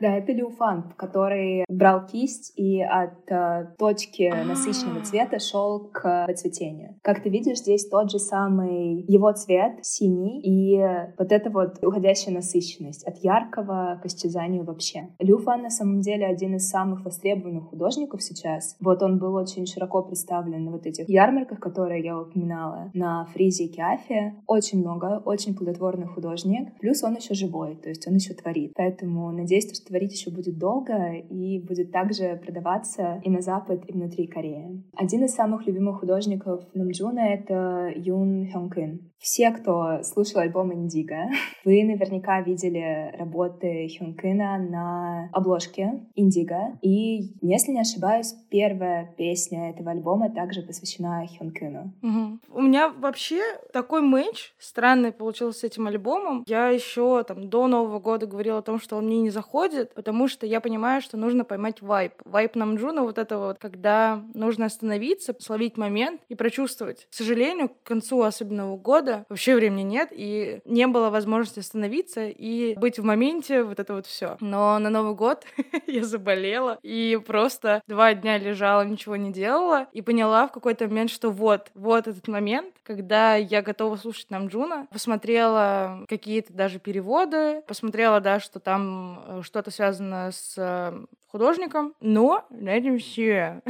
Да, это Лиу Фан, который брал кисть и от э, точки насыщенного цвета шел к цветению. Как ты видишь, здесь тот же самый его цвет, синий, и вот эта вот уходящая насыщенность от яркого к исчезанию вообще. Лю Фан на самом деле один из самых востребованных художников сейчас. Вот он был очень широко представлен на вот этих ярмарках, которые я упоминала, на Фризе и Киафе. Очень много, очень плодотворный художник. Плюс он еще живой, то есть он еще творит. Поэтому надеюсь, что творить еще будет долго и будет также продаваться и на Запад, и внутри Кореи. Один из самых любимых художников Намджуна — это Юн Хёнкин. Все, кто слушал альбом Индиго, вы наверняка видели работы Хёнкина на обложке Индиго. И, если не ошибаюсь, первая песня этого альбома также посвящена Хёнкину. Угу. У меня вообще такой мэч странный получился с этим альбомом. Я еще там до Нового года говорила о том, что он мне не заходит, потому что я понимаю, что нужно поймать вайп. Вайп Намджуна вот это вот, когда нужно остановиться, словить момент и прочувствовать. К сожалению, к концу особенного года вообще времени нет, и не было возможности остановиться и быть в моменте, вот это вот все. Но на Новый год я заболела и просто два дня лежала, ничего не делала, и поняла в какой-то момент, что вот, вот этот момент, когда я готова слушать Намджуна, посмотрела какие-то даже переводы, посмотрела, да, что там э, что-то связано с э, художником, но на этом все.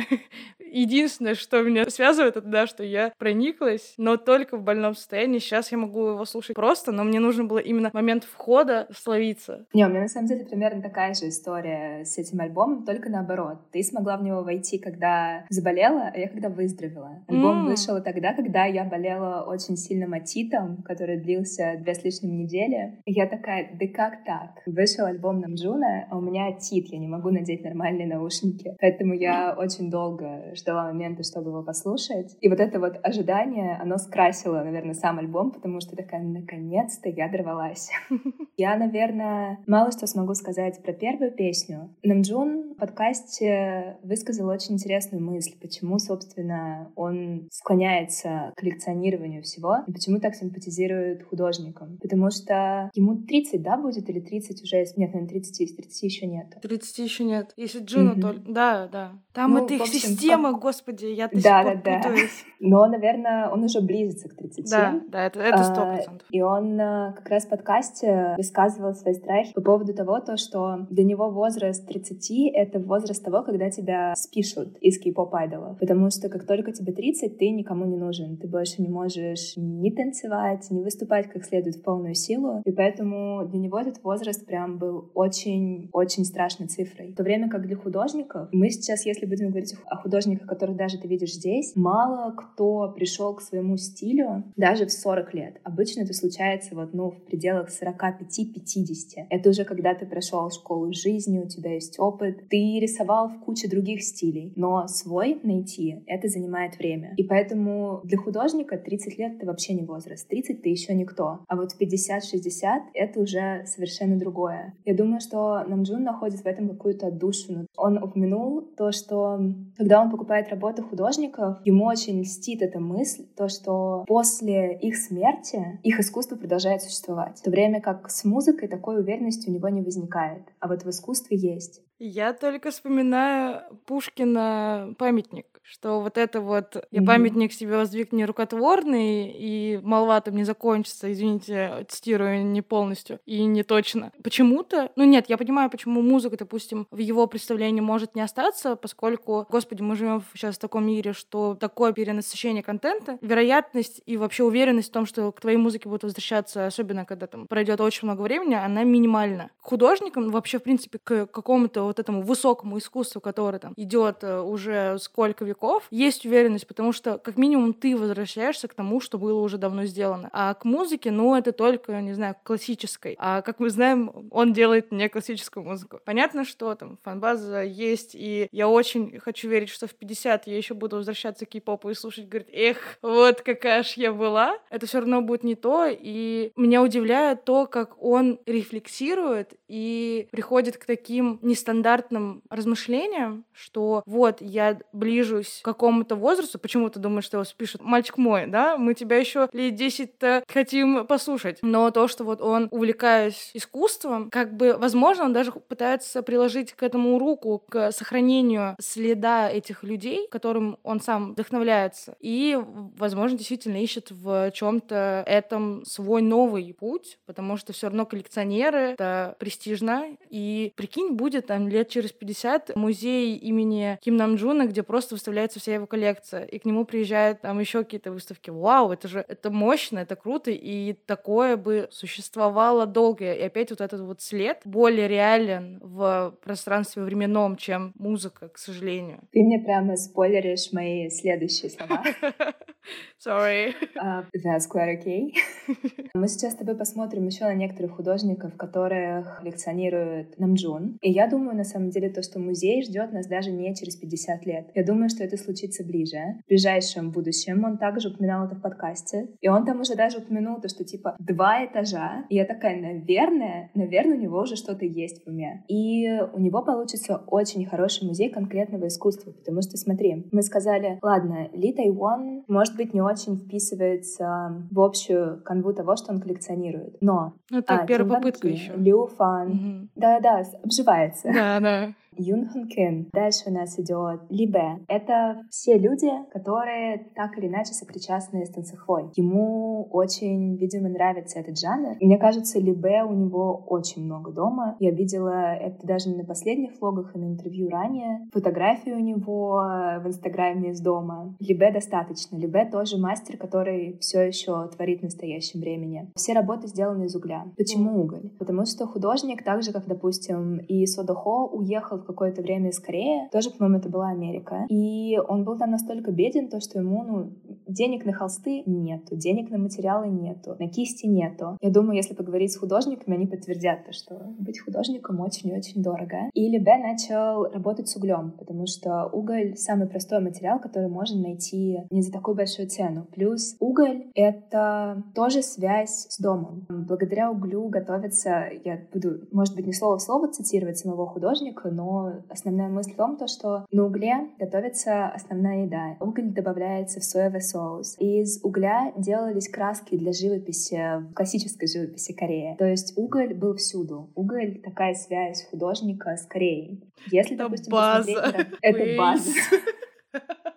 Единственное, что меня связывает, это да, что я прониклась, но только в больном состоянии. Сейчас я могу его слушать просто, но мне нужно было именно момент входа словиться. Не, у меня на самом деле примерно такая же история с этим альбомом, только наоборот. Ты смогла в него войти, когда заболела, а я когда выздоровела. Альбом mm. вышел тогда, когда я болела очень сильным атитом, который длился две с лишним недели. И я такая, да как так? Вышел альбом Намджуна, а у меня атит, я не могу надеть надеть нормальные наушники. Поэтому я очень долго ждала момента, чтобы его послушать. И вот это вот ожидание, оно скрасило, наверное, сам альбом, потому что такая, наконец-то я дорвалась. Я, наверное, мало что смогу сказать про первую песню. Намджун в подкасте высказал очень интересную мысль, почему, собственно, он склоняется к коллекционированию всего, и почему так симпатизирует художникам. Потому что ему 30, да, будет, или 30 уже? Нет, наверное, 30 есть, 30 еще нет. 30 еще нет. Если Джуну, mm-hmm. то... Да, да. Там ну, это их общем, система, как... господи, я до да, сих пор да, путаюсь. Да. Но, наверное, он уже близится к 30. Да, да, это, это 100%. А, и он а, как раз в подкасте высказывал свои страхи по поводу того, то, что для него возраст 30 — это возраст того, когда тебя спишут из кей-поп айдолов. Потому что как только тебе 30, ты никому не нужен. Ты больше не можешь ни танцевать, ни выступать как следует в полную силу. И поэтому для него этот возраст прям был очень-очень страшной цифрой. В то время как для художников, мы сейчас, если будем говорить о художниках, которых даже ты видишь здесь, мало кто пришел к своему стилю даже в 40 лет. Обычно это случается вот, ну, в пределах 45-50. Это уже когда ты прошел школу жизни, у тебя есть опыт, ты рисовал в куче других стилей, но свой найти — это занимает время. И поэтому для художника 30 лет — это вообще не возраст. 30 — ты еще никто. А вот 50-60 — это уже совершенно другое. Я думаю, что Намджун находит в этом какую-то отдушину. Он упомянул то, что когда он покупает работы художников, ему очень льстит эта мысль, то, что после их смерти их искусство продолжает существовать. В то время как с музыкой такой уверенности у него не возникает. А вот в искусстве есть. Я только вспоминаю Пушкина памятник, что вот это вот я памятник себе воздвиг не рукотворный, и молва там не закончится, извините, цитирую не полностью и не точно. Почему-то, ну нет, я понимаю, почему музыка, допустим, в его представлении может не остаться, поскольку, господи, мы живем сейчас в таком мире, что такое перенасыщение контента, вероятность и вообще уверенность в том, что к твоей музыке будут возвращаться, особенно когда там пройдет очень много времени, она минимальна. Художникам вообще, в принципе, к какому-то вот этому высокому искусству, которое там идет э, уже сколько веков, есть уверенность, потому что как минимум ты возвращаешься к тому, что было уже давно сделано. А к музыке, ну, это только, не знаю, классической. А как мы знаем, он делает не классическую музыку. Понятно, что там фанбаза есть, и я очень хочу верить, что в 50 я еще буду возвращаться к кей-попу и слушать, говорит, эх, вот какая ж я была. Это все равно будет не то, и меня удивляет то, как он рефлексирует и приходит к таким нестандартным стандартным размышлениям, что вот я ближусь к какому-то возрасту, почему ты думаешь, что его спишут? Мальчик мой, да, мы тебя еще лет 10 хотим послушать. Но то, что вот он, увлекаясь искусством, как бы, возможно, он даже пытается приложить к этому руку, к сохранению следа этих людей, которым он сам вдохновляется. И, возможно, действительно ищет в чем-то этом свой новый путь, потому что все равно коллекционеры — это престижно. И прикинь, будет там лет через 50 музей имени Ким Намджуна, где просто выставляется вся его коллекция, и к нему приезжают там еще какие-то выставки. Вау, это же это мощно, это круто, и такое бы существовало долго. И опять вот этот вот след более реален в пространстве временном, чем музыка, к сожалению. Ты мне прямо спойлеришь мои следующие слова. Sorry. Uh, that's quite okay. Мы сейчас с тобой посмотрим еще на некоторых художников, которых коллекционирует Намджун. И я думаю, на самом деле, то, что музей ждет нас даже не через 50 лет. Я думаю, что это случится ближе, в ближайшем будущем. Он также упоминал это в подкасте. И он там уже даже упомянул то, что типа два этажа. И я такая, наверное, наверное, у него уже что-то есть в уме. И у него получится очень хороший музей конкретного искусства. Потому что, смотри, мы сказали, ладно, Ли Тайван, может быть, не очень вписывается в общую канву того, что он коллекционирует. Но... Ну, так, а, первая попытка еще. Лю Фан. Угу. Да-да, обживается. Да, да. Юн Хан Кин. Дальше у нас идет Либе. Это все люди, которые так или иначе сопричастны с танцехвой. Ему очень, видимо, нравится этот жанр. Мне кажется, Либе у него очень много дома. Я видела это даже не на последних влогах и на интервью ранее. Фотографии у него в Инстаграме из дома. Либе достаточно. Либе тоже мастер, который все еще творит в настоящем времени. Все работы сделаны из угля. Почему уголь? Потому что художник, так же, как, допустим, и Содохо, уехал в какое-то время из Кореи. Тоже, по-моему, это была Америка. И он был там настолько беден, то, что ему, ну, денег на холсты нету, денег на материалы нету, на кисти нету. Я думаю, если поговорить с художниками, они подтвердят то, что быть художником очень и очень дорого. Или Б начал работать с углем, потому что уголь — самый простой материал, который можно найти не за такую большую цену. Плюс уголь — это тоже связь с домом. Благодаря углю готовится, я буду, может быть, не слово в слово цитировать самого художника, но основная мысль в том, то, что на угле готовится основная еда. Уголь добавляется в соевый соус. Из угля делались краски для живописи, в классической живописи Кореи. То есть уголь был всюду. Уголь — такая связь художника с Кореей. Если, это допустим, база. посмотреть... Это база.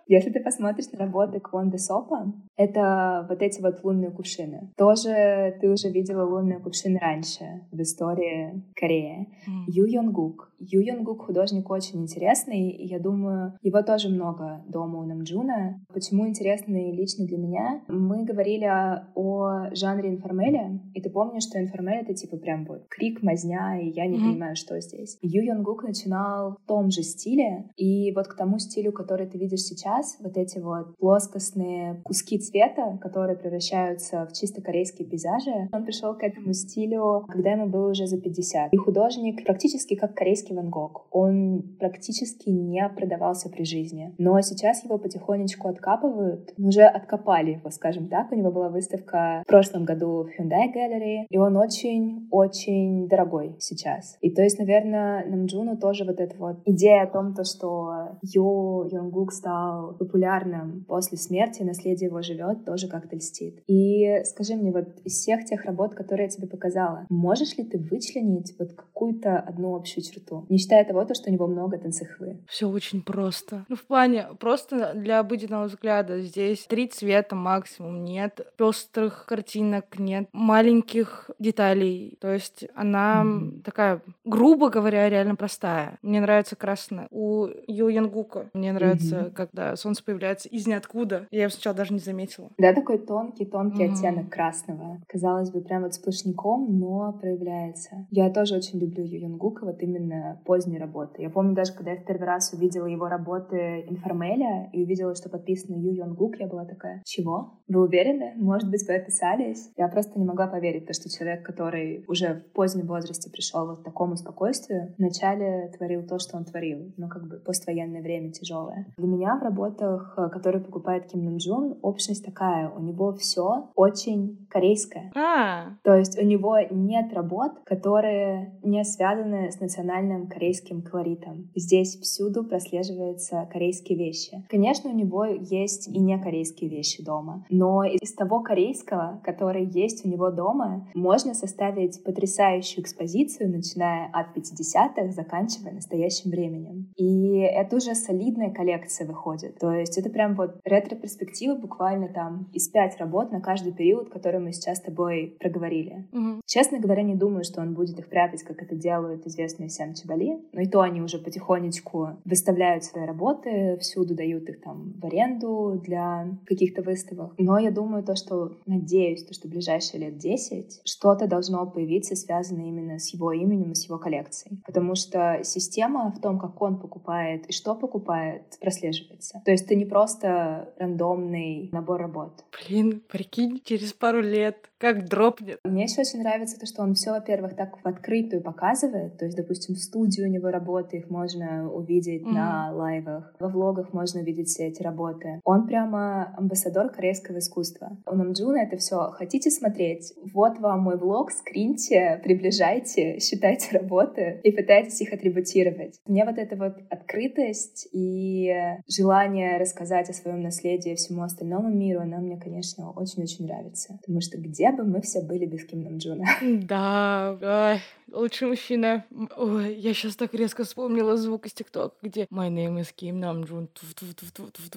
Если ты посмотришь на работы Квонда Сопа, это вот эти вот лунные кувшины. Тоже ты уже видела лунные кувшины раньше в истории Кореи. Mm. Ю Йонгук. Ю Йонгук художник очень интересный, и я думаю, его тоже много дома у Намджуна. Почему интересный лично для меня? Мы говорили о жанре информеля, и ты помнишь, что информель — это типа прям вот крик, мазня, и я не mm-hmm. понимаю, что здесь. Ю Йонгук начинал в том же стиле, и вот к тому стилю, который ты видишь сейчас, сейчас вот эти вот плоскостные куски цвета, которые превращаются в чисто корейские пейзажи, он пришел к этому стилю, когда ему было уже за 50. И художник практически как корейский Ван Гог. Он практически не продавался при жизни. Но сейчас его потихонечку откапывают. Уже откопали его, скажем так. У него была выставка в прошлом году в Hyundai Gallery, и он очень-очень дорогой сейчас. И то есть, наверное, Намджуну тоже вот эта вот идея о том, то, что Ю Йонгук стал популярным после смерти, наследие его живет, тоже как-то льстит. И скажи мне, вот из всех тех работ, которые я тебе показала, можешь ли ты вычленить вот какую-то одну общую черту? Не считая того, то, что у него много танцехвы. Все очень просто. Ну, в плане, просто для обыденного взгляда здесь три цвета максимум, нет пестрых картинок, нет маленьких деталей. То есть она mm-hmm. такая, грубо говоря, реально простая. Мне нравится красная. У Ю Янгука мне нравится, mm-hmm. когда солнце появляется из ниоткуда. Я его сначала даже не заметила. Да, такой тонкий-тонкий mm-hmm. оттенок красного. Казалось бы, прям вот сплошняком, но проявляется. Я тоже очень люблю Ю Юнгука, вот именно поздней работы. Я помню даже, когда я в первый раз увидела его работы информеля и увидела, что подписано Ю Юнгук, я была такая, чего? Вы уверены? Может быть, вы описались? Я просто не могла поверить, то, что человек, который уже в позднем возрасте пришел вот к такому спокойствию, вначале творил то, что он творил, но как бы поствоенное время тяжелое. Для меня в работах, э, которые покупает Ким Нам Джун, общность такая. У него все очень корейское. А. То есть у него нет работ, которые не связаны с национальным корейским колоритом. Здесь всюду прослеживаются корейские вещи. Конечно, у него есть и не корейские вещи дома, но из того корейского, который есть у него дома, можно составить потрясающую экспозицию, начиная от 50-х, заканчивая настоящим временем. И это уже солидная коллекция выходит. То есть это прям вот ретро-перспектива буквально там из пять работ на каждый период, который мы сейчас с тобой проговорили. Угу. Честно говоря, не думаю, что он будет их прятать, как это делают известные всем Чабали. Но и то они уже потихонечку выставляют свои работы, всюду дают их там в аренду для каких-то выставок. Но я думаю то, что надеюсь, то, что в ближайшие лет 10 что-то должно появиться, связанное именно с его именем и с его коллекцией. Потому что система в том, как он покупает и что покупает, прослеживается. То есть это не просто рандомный набор работ. Блин, прикинь, через пару лет как дропнет. Мне еще очень нравится то, что он все, во-первых, так в открытую показывает. То есть, допустим, в студии у него работы, их можно увидеть mm-hmm. на лайвах. Во влогах можно увидеть все эти работы. Он прямо амбассадор корейского искусства. У Намджуна это все. Хотите смотреть? Вот вам мой влог, скриньте, приближайте, считайте работы и пытайтесь их атрибутировать. Мне вот эта вот открытость и желание рассказать о своем наследии всему остальному миру, она мне, конечно, очень-очень нравится. Потому что где бы мы все были без Ким Нам Джуна. Да, ой, лучший мужчина. Ой, я сейчас так резко вспомнила звук из ТикТока, где My name is Kim Nam Jun.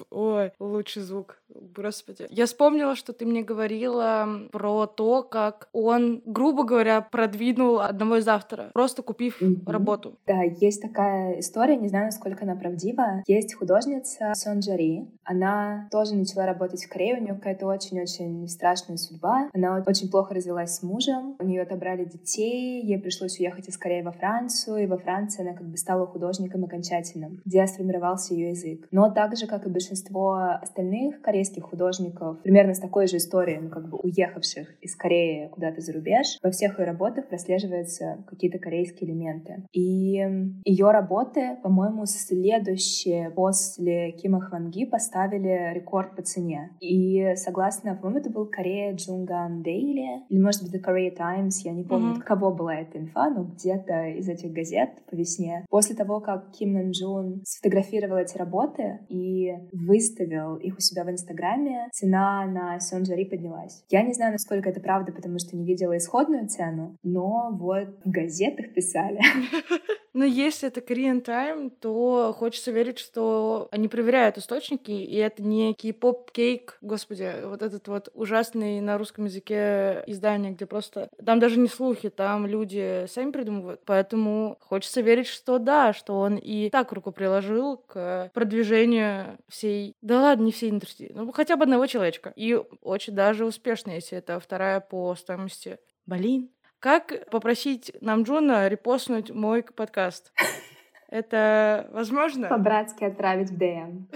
Ой, лучший звук. Господи. Я вспомнила, что ты мне говорила про то, как он, грубо говоря, продвинул одного из авторов, просто купив mm-hmm. работу. Да, есть такая история, не знаю, насколько она правдива. Есть художница Сон Джари. Она тоже начала работать в Корее, у нее какая-то очень-очень страшная судьба. Она очень плохо развелась с мужем, у нее отобрали детей, ей пришлось решилась уехать из Кореи во Францию, и во Франции она как бы стала художником окончательным, где сформировался ее язык. Но так же, как и большинство остальных корейских художников, примерно с такой же историей, ну, как бы уехавших из Кореи куда-то за рубеж, во всех ее работах прослеживаются какие-то корейские элементы. И ее работы, по-моему, следующие после Кима Хванги поставили рекорд по цене. И согласно, по-моему, это был Корея Джунган Дейли, или, может быть, The Korea Times, я не помню, mm-hmm. кого была эта инфа, но где-то из этих газет по весне. После того, как Ким Нэн Джун сфотографировал эти работы и выставил их у себя в Инстаграме, цена на Сёнджари поднялась. Я не знаю, насколько это правда, потому что не видела исходную цену, но вот в газетах писали. Но если это Korean Time, то хочется верить, что они проверяют источники, и это не кей-поп кейк, господи, вот этот вот ужасный на русском языке издание, где просто... Там даже не слухи, там люди сами придумывают. Поэтому хочется верить, что да, что он и так руку приложил к продвижению всей... Да ладно, не всей индустрии, ну хотя бы одного человечка. И очень даже успешно, если это вторая по стоимости. Блин, как попросить нам Джона репостнуть мой подкаст? Это возможно? По-братски отправить в ДМ.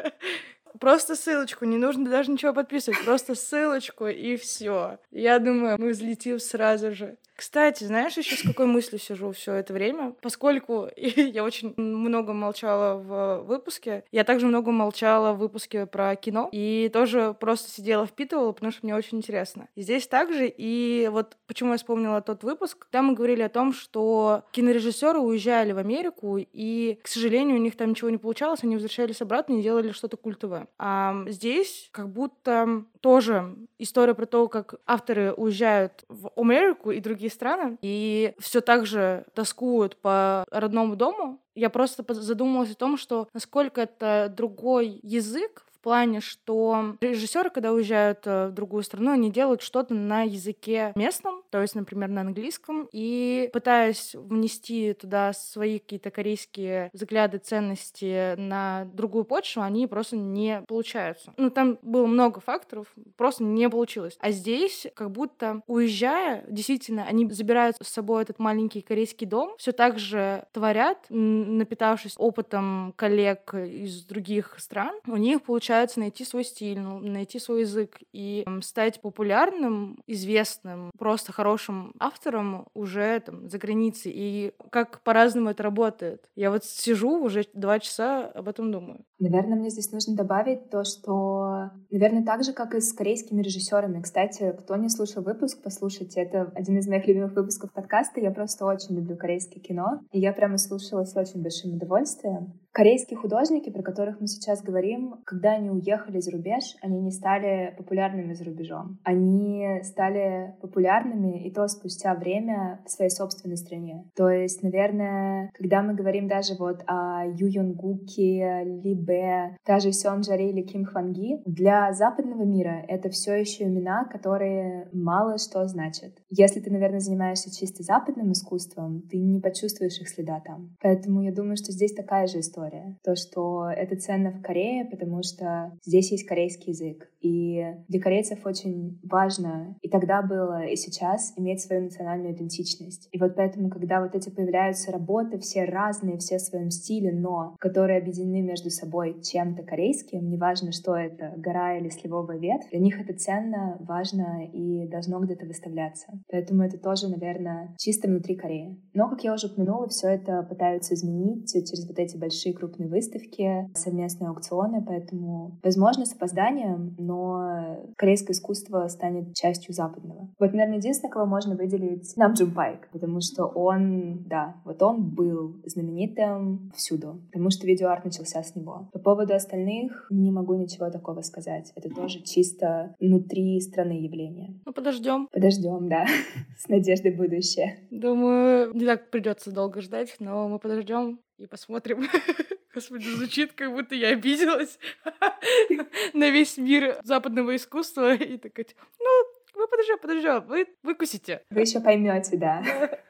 Просто ссылочку, не нужно даже ничего подписывать, просто ссылочку и все. Я думаю, мы взлетим сразу же. Кстати, знаешь, еще с какой мыслью сижу все это время? Поскольку я очень много молчала в выпуске, я также много молчала в выпуске про кино и тоже просто сидела, впитывала, потому что мне очень интересно. И здесь также, и вот почему я вспомнила тот выпуск, там мы говорили о том, что кинорежиссеры уезжали в Америку, и, к сожалению, у них там ничего не получалось, они возвращались обратно и делали что-то культовое. А здесь как будто тоже история про то, как авторы уезжают в Америку и другие страны, и все так же тоскуют по родному дому. Я просто задумалась о том, что насколько это другой язык, плане, что режиссеры, когда уезжают э, в другую страну, они делают что-то на языке местном, то есть, например, на английском, и пытаясь внести туда свои какие-то корейские взгляды, ценности на другую почву, они просто не получаются. Ну, там было много факторов, просто не получилось. А здесь, как будто уезжая, действительно, они забирают с собой этот маленький корейский дом, все так же творят, напитавшись опытом коллег из других стран, у них получается пытаются найти свой стиль, ну, найти свой язык и стать популярным, известным, просто хорошим автором уже там за границей. И как по-разному это работает. Я вот сижу уже два часа об этом думаю. Наверное, мне здесь нужно добавить то, что, наверное, так же, как и с корейскими режиссерами. Кстати, кто не слушал выпуск, послушайте. Это один из моих любимых выпусков подкаста. Я просто очень люблю корейское кино. И я прямо слушала с очень большим удовольствием. Корейские художники, про которых мы сейчас говорим, когда они уехали за рубеж, они не стали популярными за рубежом. Они стали популярными и то спустя время в своей собственной стране. То есть, наверное, когда мы говорим даже вот о Ю Йонгуке, Ли Бе, даже Сён Джаре или Ким Хванги, для западного мира это все еще имена, которые мало что значат. Если ты, наверное, занимаешься чисто западным искусством, ты не почувствуешь их следа там. Поэтому я думаю, что здесь такая же история история. То, что это ценно в Корее, потому что здесь есть корейский язык. И для корейцев очень важно, и тогда было, и сейчас, иметь свою национальную идентичность. И вот поэтому, когда вот эти появляются работы, все разные, все в своем стиле, но которые объединены между собой чем-то корейским, неважно, что это, гора или сливовая ветвь, для них это ценно, важно и должно где-то выставляться. Поэтому это тоже, наверное, чисто внутри Кореи. Но, как я уже упомянула, все это пытаются изменить через вот эти большие крупные выставки, совместные аукционы, поэтому, возможно, с опозданием, но корейское искусство станет частью западного. Вот, наверное, единственное, кого можно выделить, Нам Джун Пайк, потому что он, да, вот он был знаменитым всюду, потому что видеоарт начался с него. По поводу остальных не могу ничего такого сказать. Это тоже чисто внутри страны явления. Ну, подождем. Подождем, да. С надеждой будущее. Думаю, не так придется долго ждать, но мы подождем и посмотрим. Господи, звучит, как будто я обиделась на весь мир западного искусства. И такая, ну, вы подождем, подождем, вы выкусите. Вы еще поймете, да.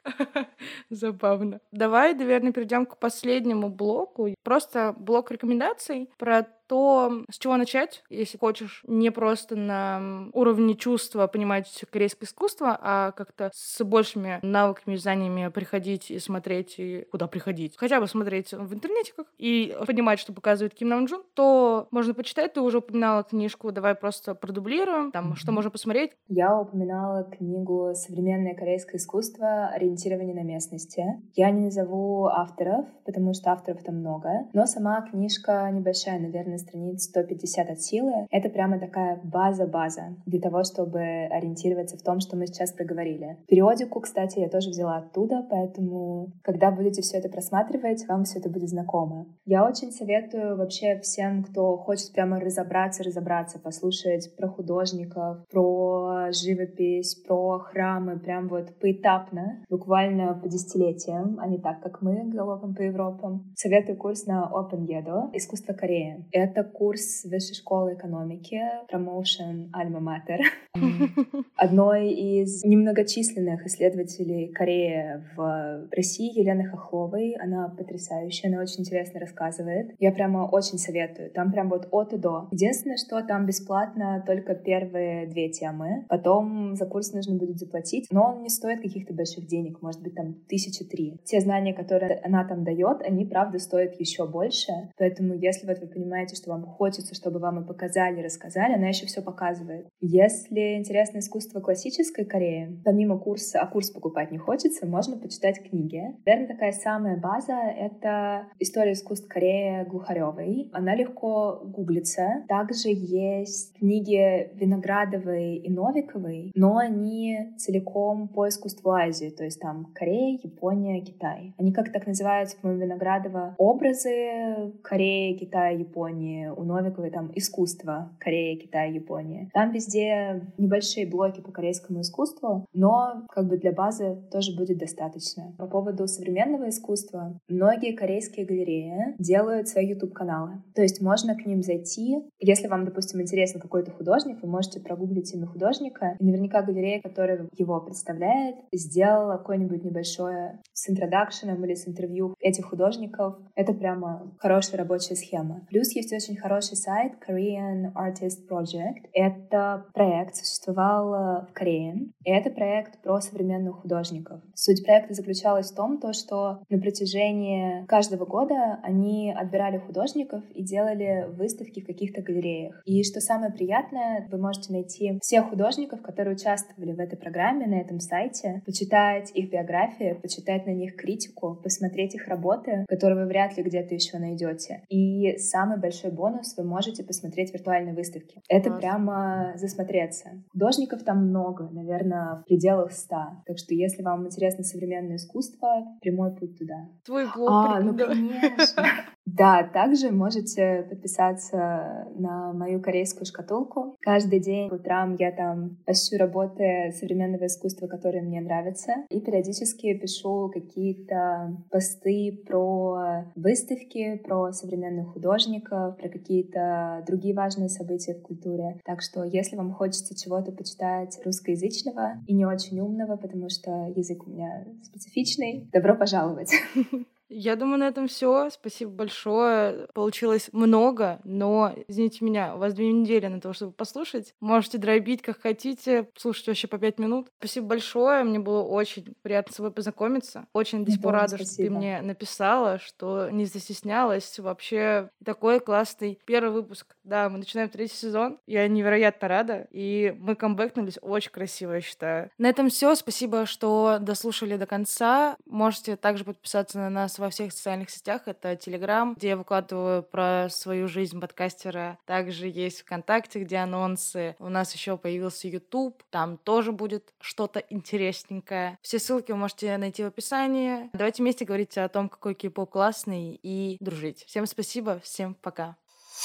Забавно. Давай, наверное, перейдем к последнему блоку. Просто блок рекомендаций про то с чего начать, если хочешь не просто на уровне чувства понимать корейское искусство, а как-то с большими навыками и знаниями приходить и смотреть, и куда приходить. Хотя бы смотреть в интернете как и понимать, что показывает Ким Нам Джун, то можно почитать. Ты уже упоминала книжку, давай просто продублируем, там, что можно посмотреть. Я упоминала книгу «Современное корейское искусство. Ориентирование на местности». Я не назову авторов, потому что авторов там много, но сама книжка небольшая, наверное, страниц 150 от силы. Это прямо такая база-база для того, чтобы ориентироваться в том, что мы сейчас проговорили. Периодику, кстати, я тоже взяла оттуда, поэтому, когда будете все это просматривать, вам все это будет знакомо. Я очень советую вообще всем, кто хочет прямо разобраться, разобраться, послушать про художников, про живопись, про храмы, прям вот поэтапно, буквально по десятилетиям, а не так, как мы галопом по Европам. Советую курс на OpenEdu «Искусство Кореи». Это курс Высшей школы экономики, промоушен Альма Матер, одной из немногочисленных исследователей Кореи в России, Елены Хохловой. Она потрясающая, она очень интересно рассказывает. Я прямо очень советую. Там прям вот от и до. Единственное, что там бесплатно только первые две темы. Потом за курс нужно будет заплатить, но он не стоит каких-то больших денег, может быть, там тысячи три. Те знания, которые она там дает, они, правда, стоят еще больше. Поэтому, если вот вы понимаете, что вам хочется, чтобы вам и показали, рассказали, она еще все показывает. Если интересно искусство классической Кореи, помимо курса, а курс покупать не хочется, можно почитать книги. Наверное, такая самая база — это история искусств Кореи Глухаревой. Она легко гуглится. Также есть книги Виноградовой и Новиковой, но они целиком по искусству Азии, то есть там Корея, Япония, Китай. Они как так называются, по-моему, Виноградова образы Кореи, Китая, Японии. У Новиковой там искусство Корея, Китай, Япония. Там везде небольшие блоки по корейскому искусству, но как бы для базы тоже будет достаточно. По поводу современного искусства, многие корейские галереи делают свои YouTube-каналы. То есть можно к ним зайти. Если вам, допустим, интересен какой-то художник, вы можете прогуглить имя художника. И наверняка галерея, которая его представляет, сделала какое-нибудь небольшое с интродакшеном или с интервью этих художников. Это прямо хорошая рабочая схема. Плюс есть очень хороший сайт Korean Artist Project. Это проект, существовал в Корее. И это проект про современных художников. Суть проекта заключалась в том, то, что на протяжении каждого года они отбирали художников и делали выставки в каких-то галереях. И что самое приятное, вы можете найти всех художников, которые участвовали в этой программе, на этом сайте, почитать их биографии, почитать на них критику, посмотреть их работы, которые вы вряд ли где-то еще найдете. И самый большой бонус — вы можете посмотреть виртуальные выставки. Это Класс. прямо засмотреться. Художников там много, наверное, в пределах ста. Так что если вам интересно современное искусство, прямой путь туда. Твой блог. А, ну конечно. Да, также можете подписаться на мою корейскую шкатулку. Каждый день утром я там ищу работы современного искусства, которые мне нравятся, и периодически пишу какие-то посты про выставки, про современных художников, про какие-то другие важные события в культуре. Так что, если вам хочется чего-то почитать русскоязычного и не очень умного, потому что язык у меня специфичный, добро пожаловать! Я думаю, на этом все. Спасибо большое. Получилось много, но, извините меня, у вас две недели на то, чтобы послушать. Можете дробить, как хотите, слушать вообще по пять минут. Спасибо большое. Мне было очень приятно с тобой познакомиться. Очень до сих пор рада, спасибо. что ты мне написала, что не застеснялась. Вообще такой классный первый выпуск. Да, мы начинаем третий сезон. Я невероятно рада. И мы камбэкнулись очень красиво, я считаю. На этом все. Спасибо, что дослушали до конца. Можете также подписаться на нас во всех социальных сетях. Это Телеграм, где я выкладываю про свою жизнь подкастера. Также есть ВКонтакте, где анонсы. У нас еще появился YouTube. Там тоже будет что-то интересненькое. Все ссылки вы можете найти в описании. Давайте вместе говорить о том, какой кей классный и дружить. Всем спасибо, всем пока.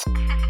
thank you